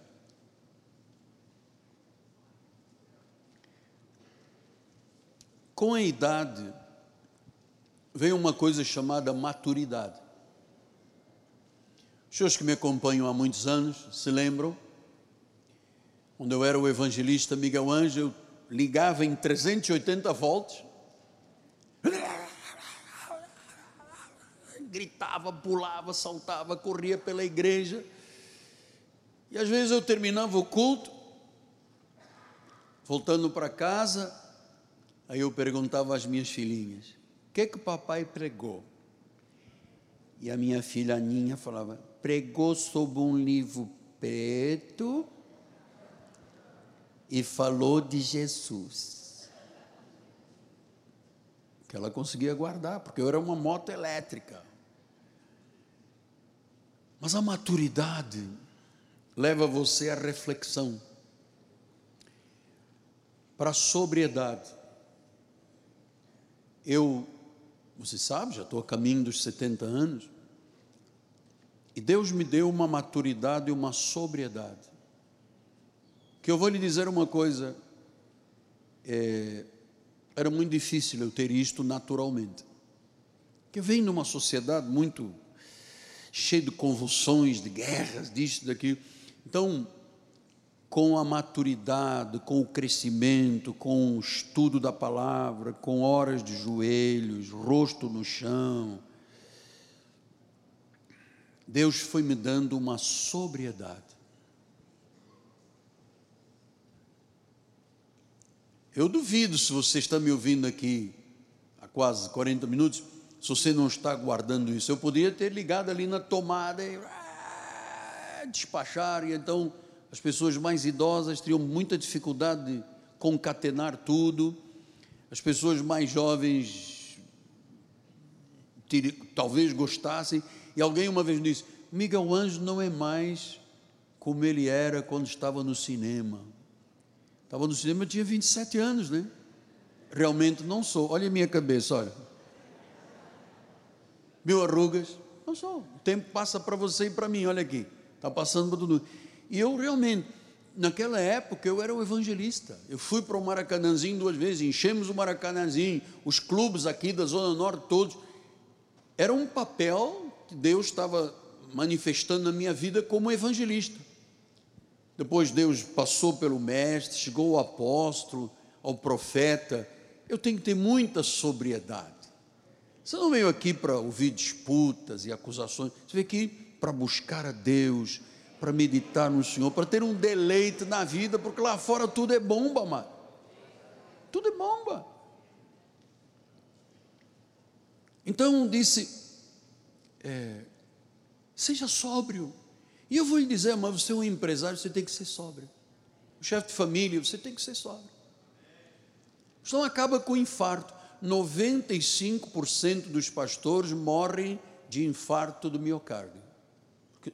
Com a idade, vem uma coisa chamada maturidade. Os senhores que me acompanham há muitos anos se lembram, quando eu era o evangelista Miguel Ângelo, ligava em 380 volts, gritava, pulava, saltava, corria pela igreja e às vezes eu terminava o culto, voltando para casa, aí eu perguntava às minhas filhinhas: o que é que o papai pregou? E a minha filha Aninha falava: pregou sobre um livro preto e falou de Jesus. Que ela conseguia guardar, porque eu era uma moto elétrica. Mas a maturidade leva você à reflexão, para a sobriedade. Eu, você sabe, já estou a caminho dos 70 anos, e Deus me deu uma maturidade e uma sobriedade. Que eu vou lhe dizer uma coisa, é, era muito difícil eu ter isto naturalmente. Que vem numa sociedade muito cheia de convulsões, de guerras, disso, daquilo. Então, com a maturidade, com o crescimento, com o estudo da palavra, com horas de joelhos, rosto no chão, Deus foi me dando uma sobriedade. Eu duvido se você está me ouvindo aqui há quase 40 minutos, se você não está guardando isso. Eu poderia ter ligado ali na tomada e despachar, e então as pessoas mais idosas teriam muita dificuldade de concatenar tudo, as pessoas mais jovens talvez gostassem, e alguém uma vez disse: Miguel Anjo não é mais como ele era quando estava no cinema. Estava no cinema, tinha 27 anos, né? Realmente não sou. Olha a minha cabeça, olha. Mil arrugas, não sou. O tempo passa para você e para mim, olha aqui. Está passando todo mundo. E eu realmente, naquela época, eu era um evangelista. Eu fui para o Maracanãzinho duas vezes, enchemos o Maracanãzinho, os clubes aqui da Zona Norte, todos. Era um papel que Deus estava manifestando na minha vida como evangelista. Depois Deus passou pelo mestre, chegou ao apóstolo, ao profeta. Eu tenho que ter muita sobriedade. Você não veio aqui para ouvir disputas e acusações, você veio aqui para buscar a Deus, para meditar no Senhor, para ter um deleite na vida, porque lá fora tudo é bomba, amado. Tudo é bomba. Então disse, é, seja sóbrio. E eu vou lhe dizer, mas você é um empresário, você tem que ser sóbrio. O chefe de família, você tem que ser sóbrio. Senão acaba com infarto. 95% dos pastores morrem de infarto do miocárdio.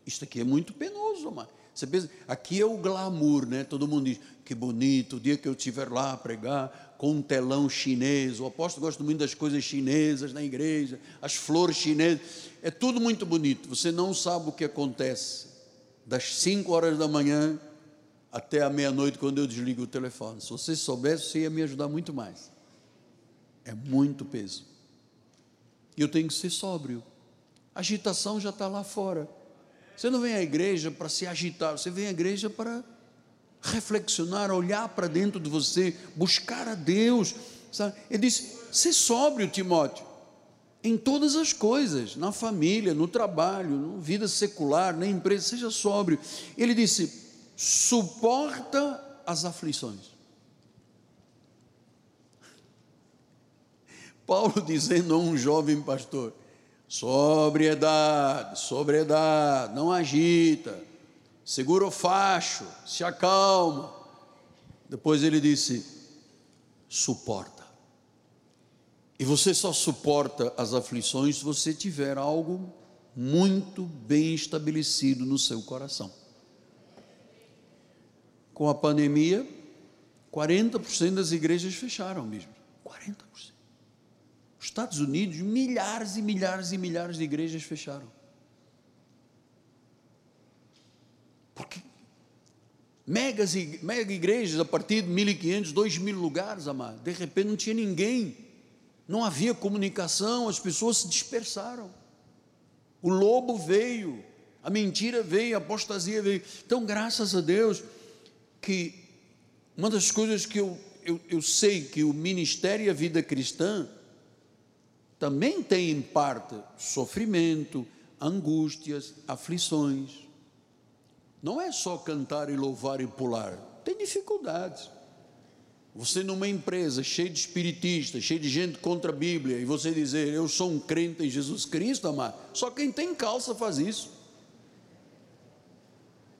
Isso aqui é muito penoso, mano. Você pensa, aqui é o glamour, né? Todo mundo diz, que bonito, o dia que eu estiver lá pregar com um telão chinês. O apóstolo gosta muito das coisas chinesas na igreja, as flores chinesas. É tudo muito bonito. Você não sabe o que acontece das 5 horas da manhã até a meia-noite, quando eu desligo o telefone. Se você soubesse, você ia me ajudar muito mais. É muito peso. E eu tenho que ser sóbrio. A agitação já está lá fora. Você não vem à igreja para se agitar, você vem à igreja para reflexionar, olhar para dentro de você, buscar a Deus. Sabe? Ele disse: ser sóbrio, Timóteo, em todas as coisas, na família, no trabalho, na vida secular, na empresa, seja sóbrio. Ele disse: suporta as aflições. [LAUGHS] Paulo dizendo a um jovem pastor: sobriedade, sobriedade, não agita, segura o facho, se acalma. Depois ele disse: suporta. E você só suporta as aflições se você tiver algo muito bem estabelecido no seu coração. Com a pandemia, 40% das igrejas fecharam mesmo. 40%. Estados Unidos, milhares e milhares e milhares de igrejas fecharam. Porque megas, mega igrejas a partir de 1.500, 2.000 lugares, amado, de repente não tinha ninguém, não havia comunicação, as pessoas se dispersaram. O lobo veio, a mentira veio, a apostasia veio. Então, graças a Deus, que uma das coisas que eu, eu, eu sei que o ministério e a vida cristã também tem em parte sofrimento, angústias, aflições. Não é só cantar e louvar e pular, tem dificuldades. Você numa empresa cheia de espiritistas, cheia de gente contra a Bíblia, e você dizer, eu sou um crente em Jesus Cristo, amado, só quem tem calça faz isso.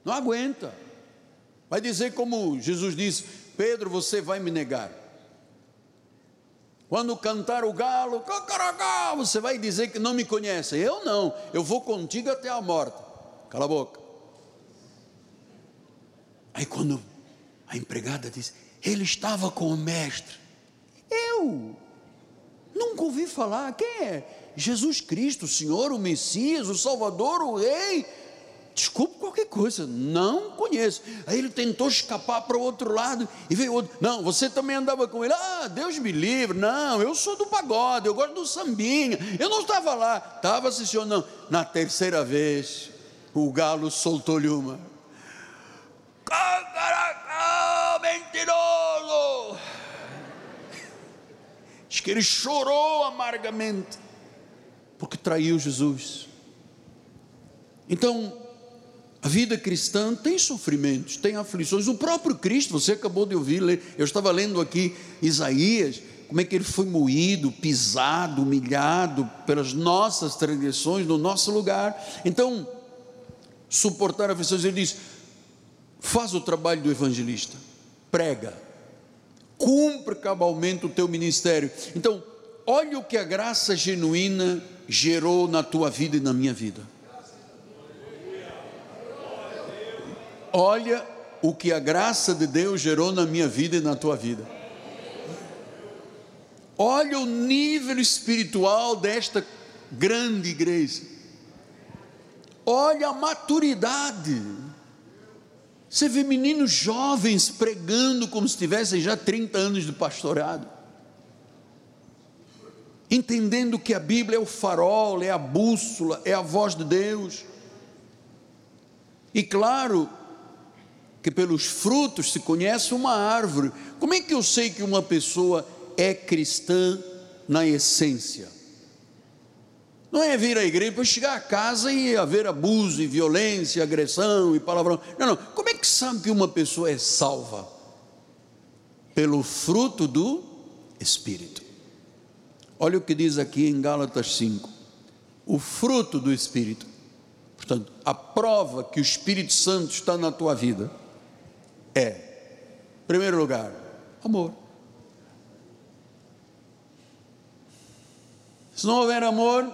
Não aguenta. Vai dizer como Jesus disse: Pedro, você vai me negar. Quando cantar o galo, você vai dizer que não me conhece. Eu não, eu vou contigo até a morte. Cala a boca. Aí quando a empregada disse, ele estava com o mestre. Eu nunca ouvi falar. Quem é? Jesus Cristo, o Senhor, o Messias, o Salvador, o Rei. Desculpe qualquer coisa, não conheço. Aí ele tentou escapar para o outro lado e veio outro. Não, você também andava com ele. Ah, Deus me livre. Não, eu sou do pagode, eu gosto do sambinha. Eu não estava lá, estava assistindo. Não. Na terceira vez, o galo soltou-lhe uma. Cacaracá, mentiroso! Diz que ele chorou amargamente, porque traiu Jesus. Então, a vida cristã tem sofrimentos, tem aflições. O próprio Cristo, você acabou de ouvir, eu estava lendo aqui Isaías, como é que ele foi moído, pisado, humilhado pelas nossas transgressões no nosso lugar. Então, suportar aflições. Ele diz: faz o trabalho do evangelista, prega, cumpre cabalmente o teu ministério. Então, olha o que a graça genuína gerou na tua vida e na minha vida. Olha o que a graça de Deus gerou na minha vida e na tua vida. Olha o nível espiritual desta grande igreja. Olha a maturidade. Você vê meninos jovens pregando como se tivessem já 30 anos de pastorado. Entendendo que a Bíblia é o farol, é a bússola, é a voz de Deus. E claro, que pelos frutos se conhece uma árvore. Como é que eu sei que uma pessoa é cristã na essência? Não é vir à igreja para chegar a casa e haver abuso e violência, agressão e palavrão. Não, não. Como é que sabe que uma pessoa é salva? Pelo fruto do Espírito. Olha o que diz aqui em Gálatas 5. O fruto do Espírito. Portanto, a prova que o Espírito Santo está na tua vida é, em primeiro lugar, amor. Se não houver amor,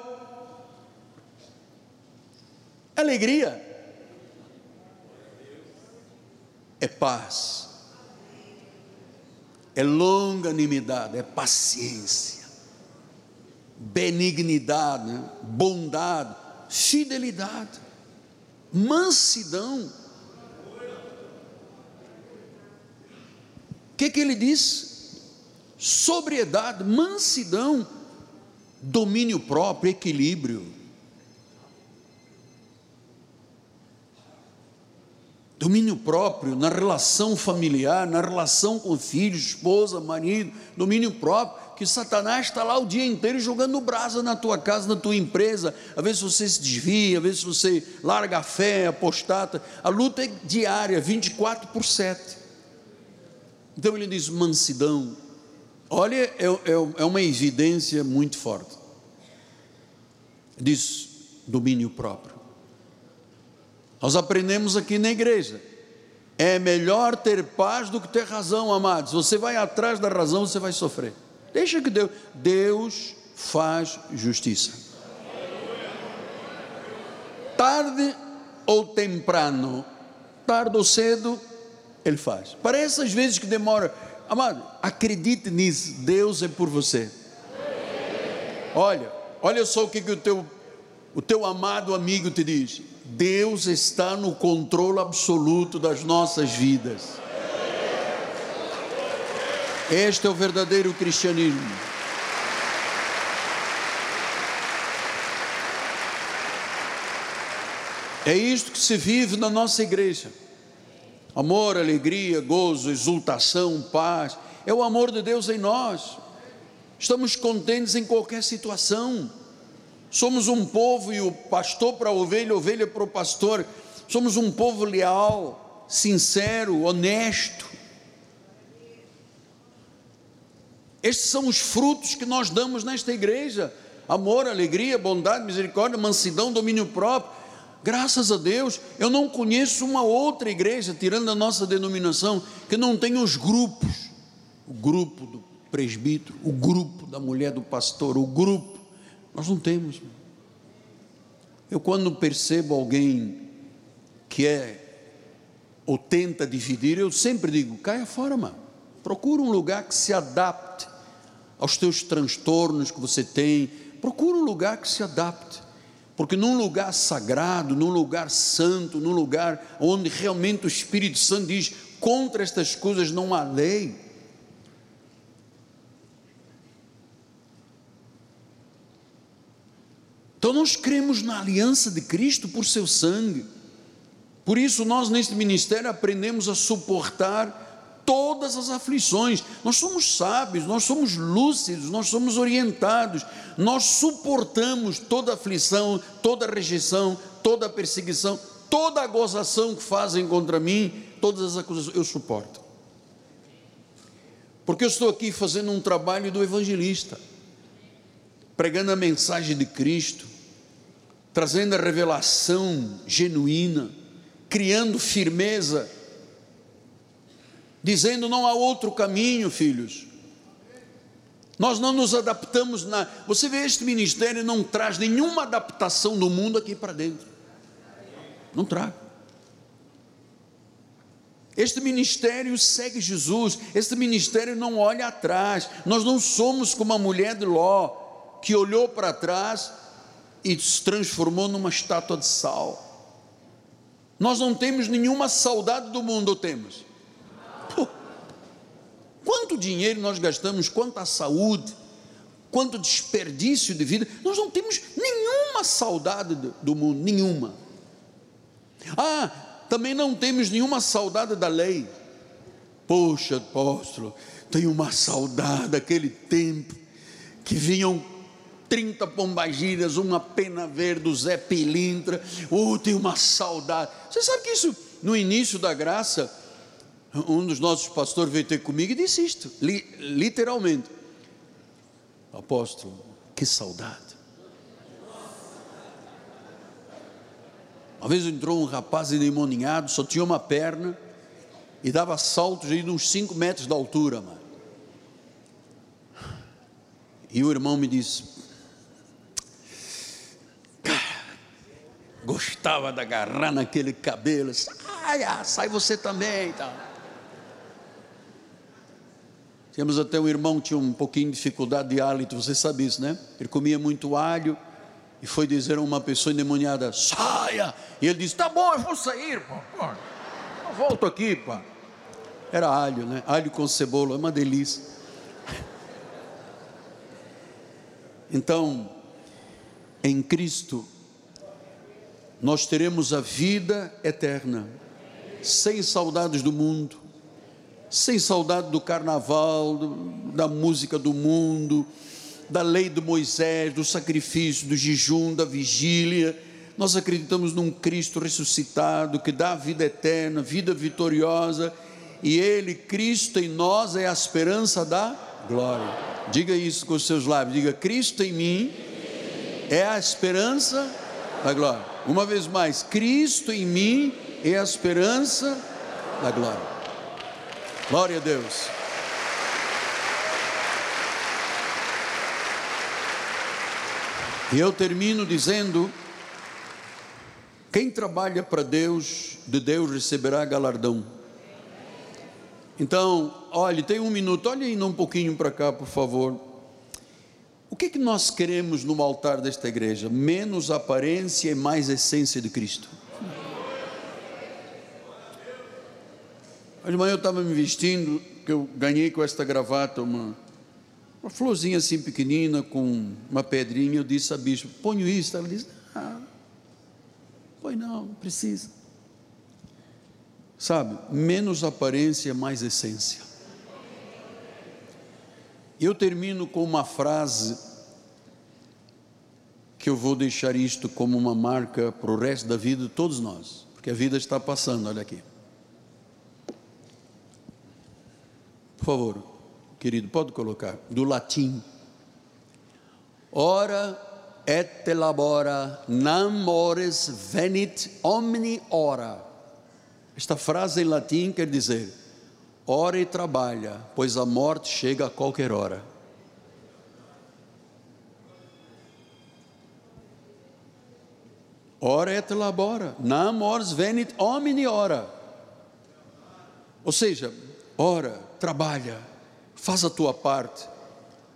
alegria, é paz, é longanimidade, é paciência, benignidade, né? bondade, fidelidade, mansidão que, que ele diz? Sobriedade, mansidão, domínio próprio, equilíbrio. Domínio próprio na relação familiar, na relação com filhos, esposa, marido, domínio próprio que Satanás está lá o dia inteiro jogando brasa na tua casa, na tua empresa, às vezes você se desvia, às vezes você larga a fé, apostata, a luta é diária, 24 por 7. Então ele diz mansidão. Olha, é, é, é uma evidência muito forte. Diz domínio próprio. Nós aprendemos aqui na igreja. É melhor ter paz do que ter razão, amados. Você vai atrás da razão, você vai sofrer. Deixa que Deus, Deus faz justiça. Tarde ou temprano, tarde ou cedo, ele faz. Parece às vezes que demora. Amado, acredite nisso, Deus é por você. Olha, olha só o que, que o, teu, o teu amado amigo te diz. Deus está no controle absoluto das nossas vidas. Este é o verdadeiro cristianismo. É isto que se vive na nossa igreja. Amor, alegria, gozo, exultação, paz. É o amor de Deus em nós. Estamos contentes em qualquer situação. Somos um povo e o pastor para a ovelha, ovelha para o pastor. Somos um povo leal, sincero, honesto. Estes são os frutos que nós damos nesta igreja: amor, alegria, bondade, misericórdia, mansidão, domínio próprio. Graças a Deus, eu não conheço uma outra igreja, tirando a nossa denominação, que não tenha os grupos. O grupo do presbítero, o grupo da mulher do pastor, o grupo. Nós não temos. Eu, quando percebo alguém que é ou tenta dividir, eu sempre digo: caia fora, mano. Procura um lugar que se adapte aos teus transtornos que você tem. Procura um lugar que se adapte. Porque num lugar sagrado, num lugar santo, num lugar onde realmente o Espírito Santo diz: contra estas coisas não há lei. Então nós cremos na aliança de Cristo por seu sangue. Por isso nós neste ministério aprendemos a suportar todas as aflições. Nós somos sábios, nós somos lúcidos, nós somos orientados, nós suportamos toda aflição, toda rejeição, toda perseguição, toda gozação que fazem contra mim, todas as acusações, eu suporto. Porque eu estou aqui fazendo um trabalho do evangelista, pregando a mensagem de Cristo, trazendo a revelação genuína, criando firmeza, dizendo não há outro caminho, filhos. Nós não nos adaptamos na. Você vê, este ministério não traz nenhuma adaptação do mundo aqui para dentro. Não traz. Este ministério segue Jesus, este ministério não olha atrás. Nós não somos como a mulher de Ló, que olhou para trás e se transformou numa estátua de sal. Nós não temos nenhuma saudade do mundo, temos? Quanto dinheiro nós gastamos, quanta saúde, quanto desperdício de vida, nós não temos nenhuma saudade do, do mundo, nenhuma. Ah, também não temos nenhuma saudade da lei. Poxa, apóstolo, tenho uma saudade daquele tempo que vinham 30 pombagiras, uma pena verde do Zé Pilintra. Oh, tenho uma saudade. Você sabe que isso, no início da graça, um dos nossos pastores veio ter comigo e disse isto, li, literalmente. Apóstolo, que saudade. Uma vez entrou um rapaz endemoniado, só tinha uma perna e dava saltos de uns 5 metros de altura, mano. E o irmão me disse: Cara, gostava de agarrar naquele cabelo, sai, sai você também e tal. Tínhamos até um irmão que tinha um pouquinho de dificuldade de hálito, você sabe isso, né? Ele comia muito alho e foi dizer a uma pessoa endemoniada: saia! E ele disse: tá bom, eu vou sair, pô. Eu volto aqui, pá. Era alho, né? Alho com cebola, é uma delícia. Então, em Cristo, nós teremos a vida eterna, sem saudades do mundo, sem saudade do carnaval, do, da música do mundo, da lei de Moisés, do sacrifício, do jejum, da vigília. Nós acreditamos num Cristo ressuscitado que dá vida eterna, vida vitoriosa, e Ele, Cristo em nós, é a esperança da glória. Diga isso com os seus lábios, diga: Cristo em mim é a esperança da glória. Uma vez mais, Cristo em mim é a esperança da glória. Glória a Deus. E eu termino dizendo: quem trabalha para Deus, de Deus receberá galardão. Então, olhe, tem um minuto, olhe ainda um pouquinho para cá, por favor. O que, é que nós queremos no altar desta igreja? Menos aparência e mais essência de Cristo. De manhã eu estava me vestindo, que eu ganhei com esta gravata uma, uma florzinha assim pequenina com uma pedrinha. Eu disse à bispo: ponho isso. Ela disse: ah, põe não, não precisa. Sabe, menos aparência, mais essência. Eu termino com uma frase que eu vou deixar isto como uma marca para o resto da vida de todos nós, porque a vida está passando, olha aqui. Por favor querido, pode colocar, do latim. Ora et labora, nam mores venit omni ora. Esta frase em latim quer dizer: ora e trabalha, pois a morte chega a qualquer hora. Ora et labora, nam mores venit omni ora. Ou seja, ora, trabalha, faz a tua parte,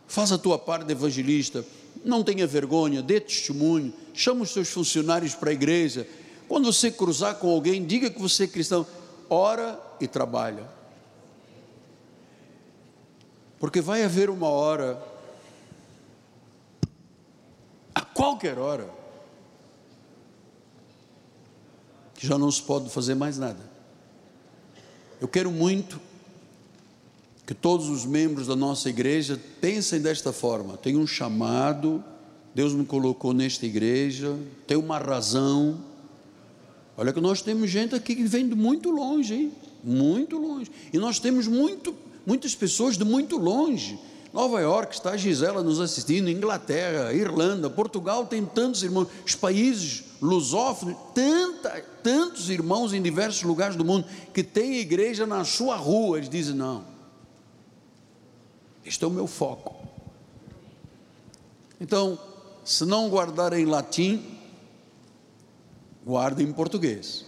faz a tua parte de evangelista, não tenha vergonha, dê testemunho, chama os seus funcionários para a igreja. Quando você cruzar com alguém, diga que você é cristão, ora e trabalha. Porque vai haver uma hora, a qualquer hora, que já não se pode fazer mais nada. Eu quero muito que todos os membros da nossa igreja pensem desta forma: tem um chamado, Deus me colocou nesta igreja, tem uma razão. Olha que nós temos gente aqui que vem de muito longe, hein? muito longe. E nós temos muito, muitas pessoas de muito longe. Nova York está a Gisela nos assistindo, Inglaterra, Irlanda, Portugal tem tantos irmãos, os países lusófonos, tanta, tantos irmãos em diversos lugares do mundo que têm igreja na sua rua. Eles dizem: não, este é o meu foco. Então, se não guardar em latim, guarda em português.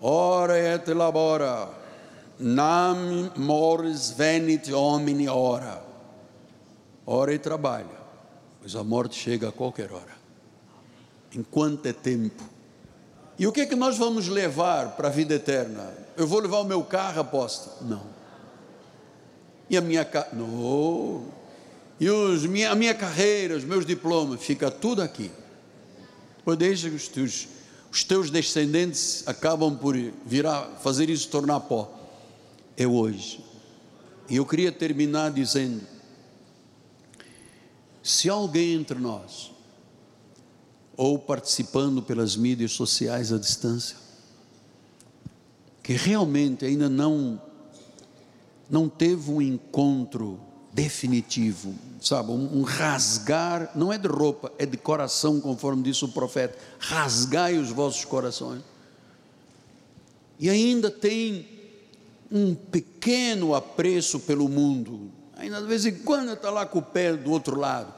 Ora et labora Nam mores venit homini ora. Ora e trabalha, pois a morte chega a qualquer hora. Enquanto é tempo. E o que é que nós vamos levar para a vida eterna? Eu vou levar o meu carro, aposta? Não. E a minha? Não. E os, minha, a minha carreira, os meus diplomas, fica tudo aqui. Pois deixa que os teus, os teus descendentes acabam por virar, fazer isso tornar pó é hoje. E eu queria terminar dizendo: se alguém entre nós, ou participando pelas mídias sociais à distância, que realmente ainda não não teve um encontro definitivo, sabe, um, um, rasgar, não é de roupa, é de coração, conforme disse o profeta, rasgai os vossos corações. E ainda tem um pequeno apreço pelo mundo, ainda de vez em quando está lá com o pé do outro lado,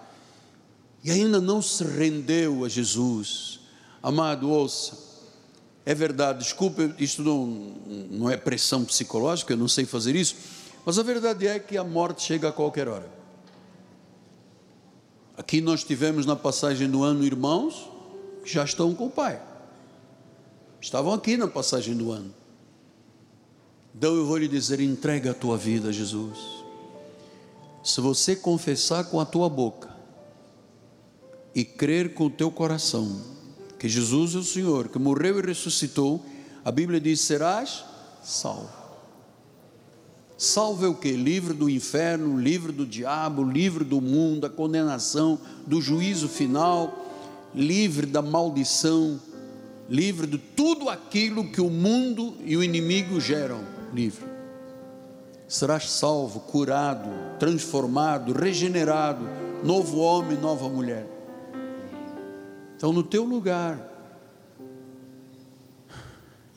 e ainda não se rendeu a Jesus. Amado, ouça, é verdade, desculpe, isto não, não é pressão psicológica, eu não sei fazer isso, mas a verdade é que a morte chega a qualquer hora. Aqui nós tivemos na passagem do ano irmãos que já estão com o Pai, estavam aqui na passagem do ano então eu vou lhe dizer: entrega a tua vida a Jesus. Se você confessar com a tua boca e crer com o teu coração que Jesus é o Senhor, que morreu e ressuscitou, a Bíblia diz: serás salvo. Salvo é o que? Livre do inferno, livre do diabo, livre do mundo, da condenação, do juízo final, livre da maldição, livre de tudo aquilo que o mundo e o inimigo geram livre. Serás salvo, curado, transformado, regenerado, novo homem, nova mulher. Então, no teu lugar,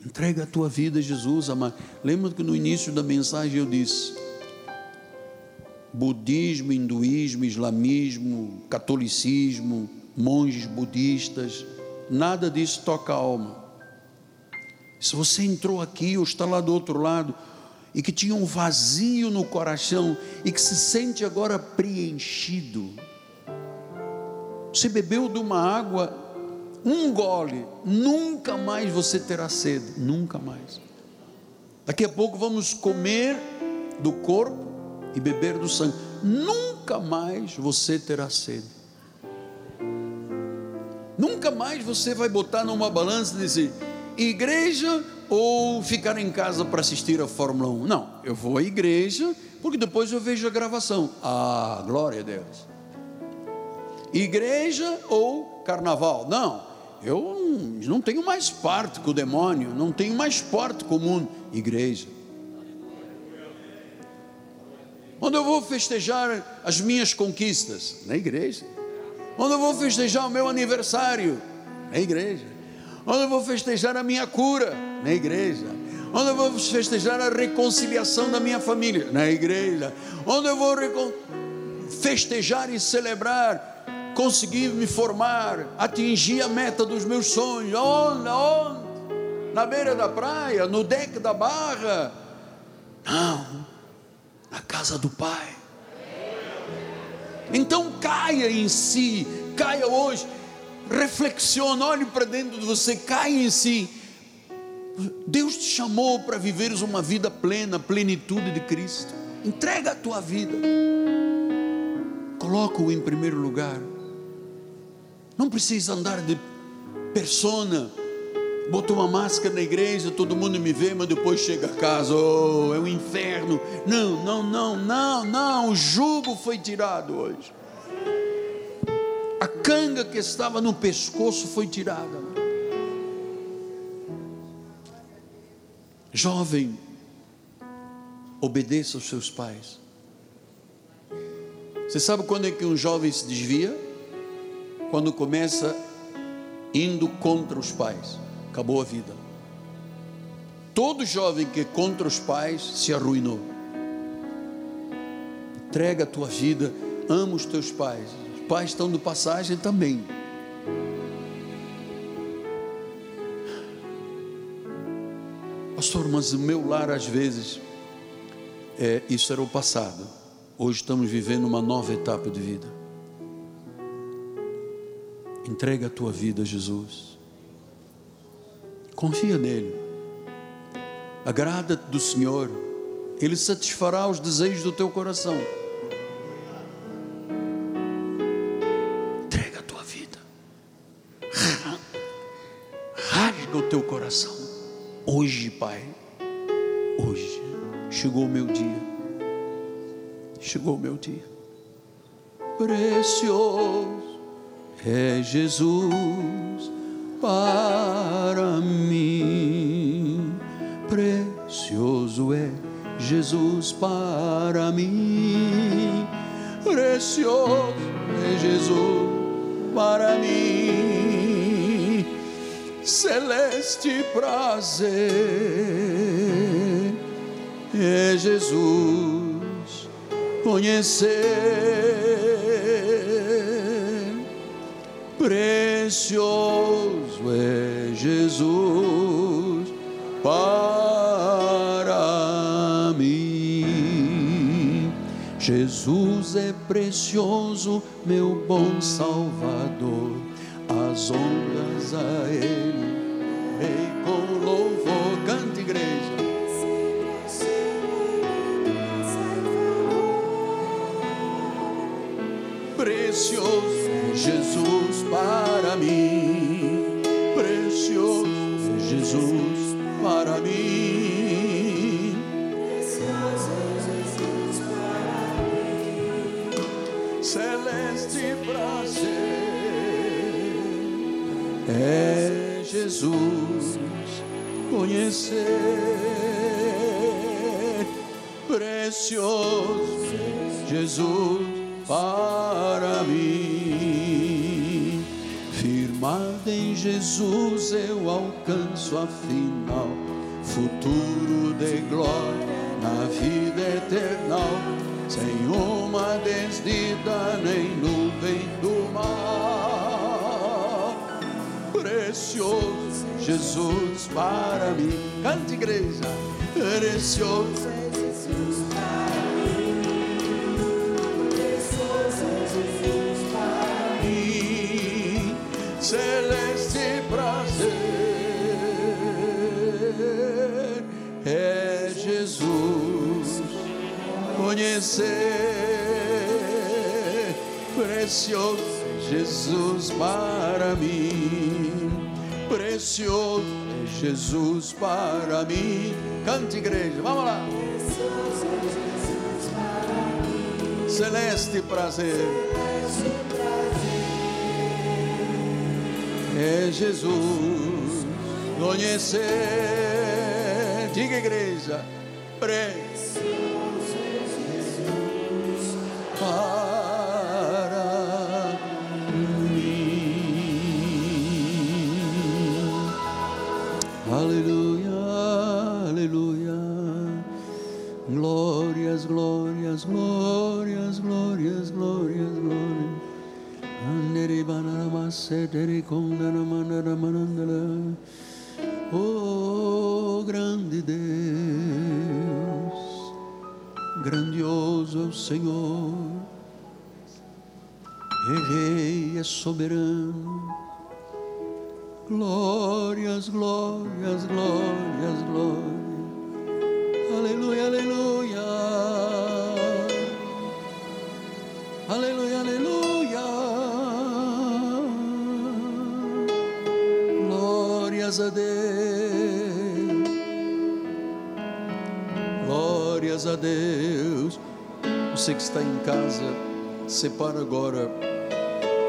entrega a tua vida a Jesus, amado. Lembra que no início da mensagem eu disse: budismo, hinduísmo, islamismo, catolicismo, monges budistas, nada disso toca a alma. Se você entrou aqui ou está lá do outro lado e que tinha um vazio no coração e que se sente agora preenchido, você bebeu de uma água, um gole, nunca mais você terá sede, nunca mais. Daqui a pouco vamos comer do corpo e beber do sangue, nunca mais você terá sede. Nunca mais você vai botar numa balança e dizer, igreja ou ficar em casa para assistir a Fórmula 1. Não, eu vou à igreja porque depois eu vejo a gravação. Ah, glória a Deus. Igreja ou carnaval? Não, eu não tenho mais parte com o demônio, não tenho mais parte com o mundo. Igreja. Onde eu vou festejar as minhas conquistas? Na igreja. Onde eu vou festejar o meu aniversário? Na igreja. Onde eu vou festejar a minha cura? Na igreja. Onde eu vou festejar a reconciliação da minha família? Na igreja. Onde eu vou festejar e celebrar conseguir me formar, atingir a meta dos meus sonhos? Onde? Onde? Na beira da praia, no deck da barra? Não, na casa do Pai. Então caia em si, caia hoje reflexiona, olhe para dentro de você, cai em si. Deus te chamou para viveres uma vida plena, plenitude de Cristo. Entrega a tua vida. Coloca-o em primeiro lugar. Não precisa andar de persona. Botou uma máscara na igreja, todo mundo me vê, mas depois chega a casa, oh, é um inferno. Não, não, não, não, não. O jugo foi tirado hoje a canga que estava no pescoço foi tirada. Jovem, obedeça aos seus pais. Você sabe quando é que um jovem se desvia? Quando começa indo contra os pais. Acabou a vida. Todo jovem que é contra os pais se arruinou. Entrega a tua vida, ama os teus pais. Os pais estão de passagem também. Pastor, mas o meu lar às vezes, é, isso era o passado. Hoje estamos vivendo uma nova etapa de vida. Entrega a tua vida a Jesus. Confia nele. Agrada-te do Senhor. Ele satisfará os desejos do teu coração. Entrega a tua vida. Rasga o teu coração. Hoje, Pai. Hoje chegou o meu dia chegou o meu dia. Precioso é Jesus para mim. Precioso é Jesus para mim. Precioso é Jesus para mim. Celeste prazer é Jesus conhecer. Precioso é Jesus para mim. Jesus é precioso, meu bom Salvador. As ondas a Ele, rei com louvor, cante igreja. precioso Jesus para mim, precioso Jesus para mim. Precioso Jesus para mim. Celeste prazer é Jesus conhecer precioso Jesus para mim. Em Jesus eu alcanço a final, futuro de glória na vida eternal, sem uma desdida nem nuvem do mal. Precioso Jesus para mim, cante igreja, precioso precioso Jesus para mim. Precioso é Jesus para mim. Cante igreja vamos lá. Celeste prazer. É Jesus conhecer, diga igreja, precioso Deus, grandioso é o Senhor, é Rei, é soberano. Glórias, glórias, glórias, glórias. Aleluia, aleluia. Aleluia, aleluia. Glórias a Deus. A Deus. Você que está em casa, separa agora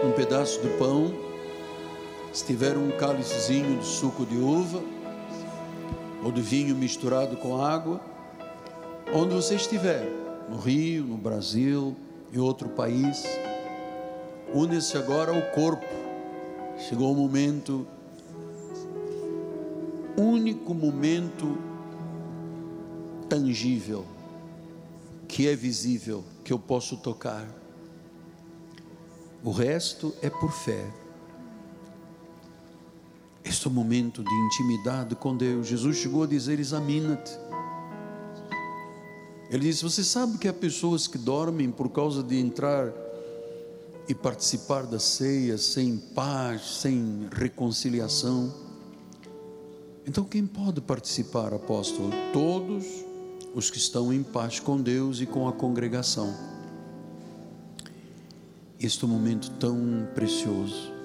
um pedaço do pão. Se tiver um cálicezinho de suco de uva ou de vinho misturado com água, onde você estiver, no Rio, no Brasil, em outro país. Une-se agora ao corpo. Chegou o momento, único momento tangível, que é visível, que eu posso tocar. O resto é por fé. Este é o momento de intimidade com Deus. Jesus chegou a dizer: examina-te. Ele disse: Você sabe que há pessoas que dormem por causa de entrar e participar da ceia sem paz, sem reconciliação. Então, quem pode participar, apóstolo? Todos os que estão em paz com Deus e com a congregação. Este momento tão precioso.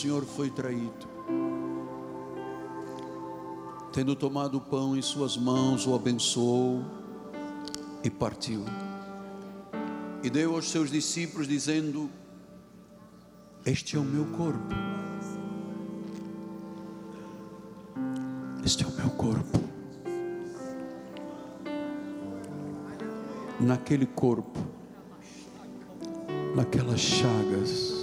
Senhor foi traído. Tendo tomado o pão em suas mãos, o abençoou e partiu. E deu aos seus discípulos, dizendo: Este é o meu corpo. Este é o meu corpo. Naquele corpo, naquelas chagas,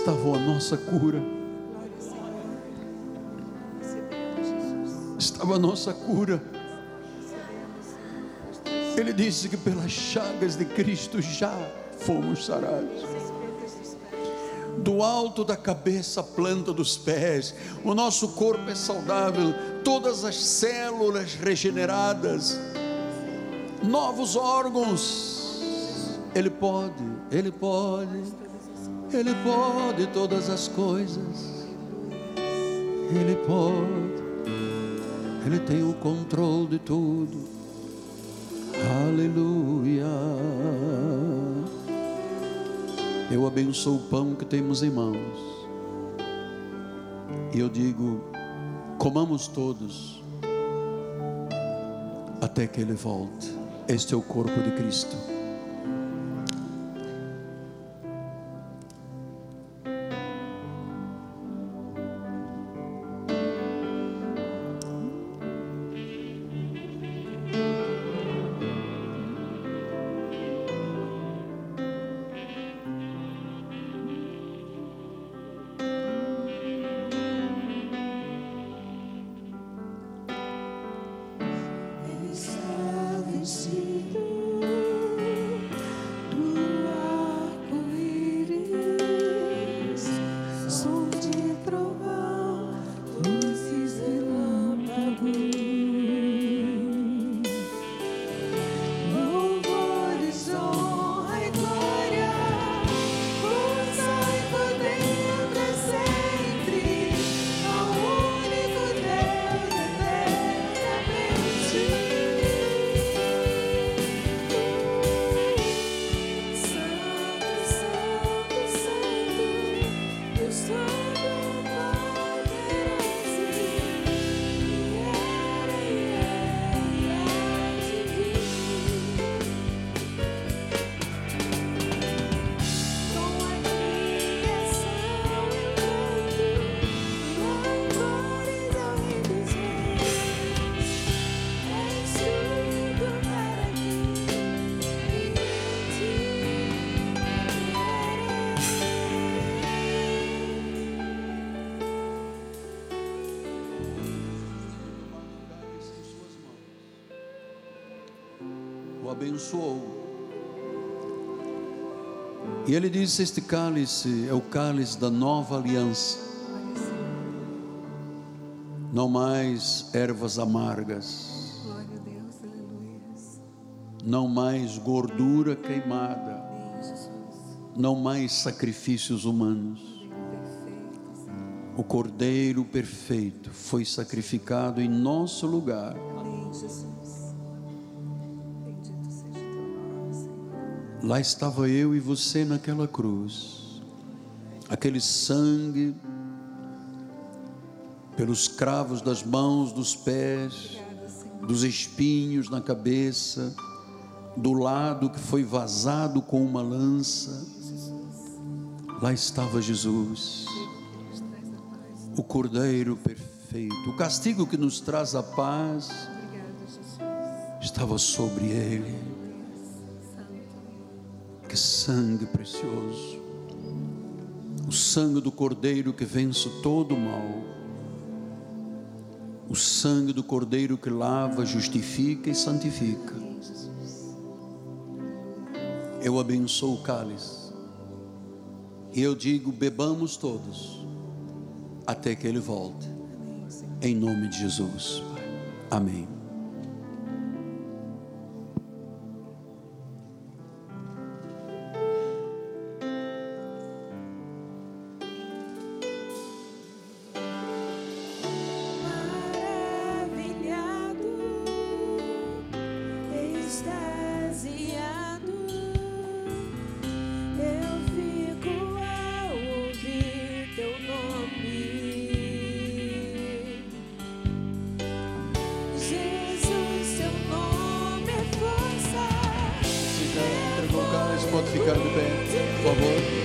estava a nossa cura. Estava a nossa cura. Ele disse que pelas chagas de Cristo já fomos sarados. Do alto da cabeça planta dos pés, o nosso corpo é saudável, todas as células regeneradas, novos órgãos. Ele pode, ele pode ele pode todas as coisas. Ele pode. Ele tem o controle de tudo. Aleluia. Eu abençoo o pão que temos em mãos. E eu digo: comamos todos até que Ele volte. Este é o corpo de Cristo. Abençoou. E ele disse: Este cálice é o cálice da nova aliança. Não mais ervas amargas. Não mais gordura queimada. Não mais sacrifícios humanos. O Cordeiro perfeito foi sacrificado em nosso lugar. Lá estava eu e você naquela cruz. Aquele sangue pelos cravos das mãos, dos pés, dos espinhos na cabeça, do lado que foi vazado com uma lança. Lá estava Jesus, o Cordeiro perfeito. O castigo que nos traz a paz estava sobre ele que sangue precioso. O sangue do Cordeiro que vence todo o mal. O sangue do Cordeiro que lava, justifica e santifica. Eu abençoo o cálice. E eu digo: bebamos todos, até que Ele volte. Em nome de Jesus. Amém. pode ficar de pé, por favor.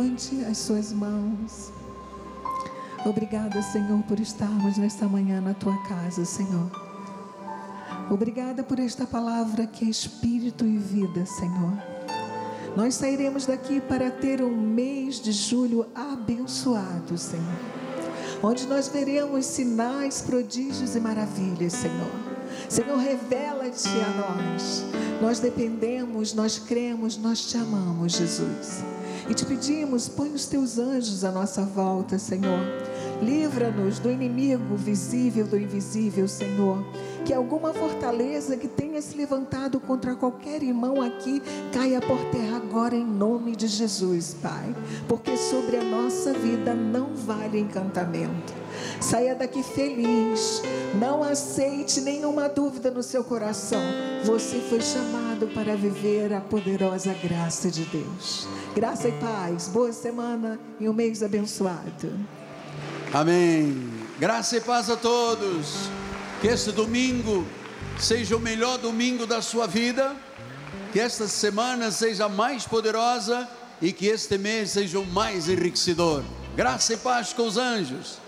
Levante as suas mãos. Obrigada, Senhor, por estarmos nesta manhã na tua casa, Senhor. Obrigada por esta palavra que é espírito e vida, Senhor. Nós sairemos daqui para ter um mês de julho abençoado, Senhor. Onde nós veremos sinais, prodígios e maravilhas, Senhor. Senhor, revela-te a nós. Nós dependemos, nós cremos, nós te amamos, Jesus. E te pedimos, põe os teus anjos à nossa volta, Senhor. Livra-nos do inimigo visível, do invisível, Senhor. Que alguma fortaleza que tenha se levantado contra qualquer irmão aqui caia por terra agora em nome de Jesus, Pai. Porque sobre a nossa vida não vale encantamento. Saia daqui feliz. Não aceite nenhuma dúvida no seu coração. Você foi chamado para viver a poderosa graça de Deus. Graça e paz, boa semana e um mês abençoado. Amém. Graça e paz a todos. Que este domingo seja o melhor domingo da sua vida. Que esta semana seja mais poderosa e que este mês seja o mais enriquecedor. Graça e paz com os anjos.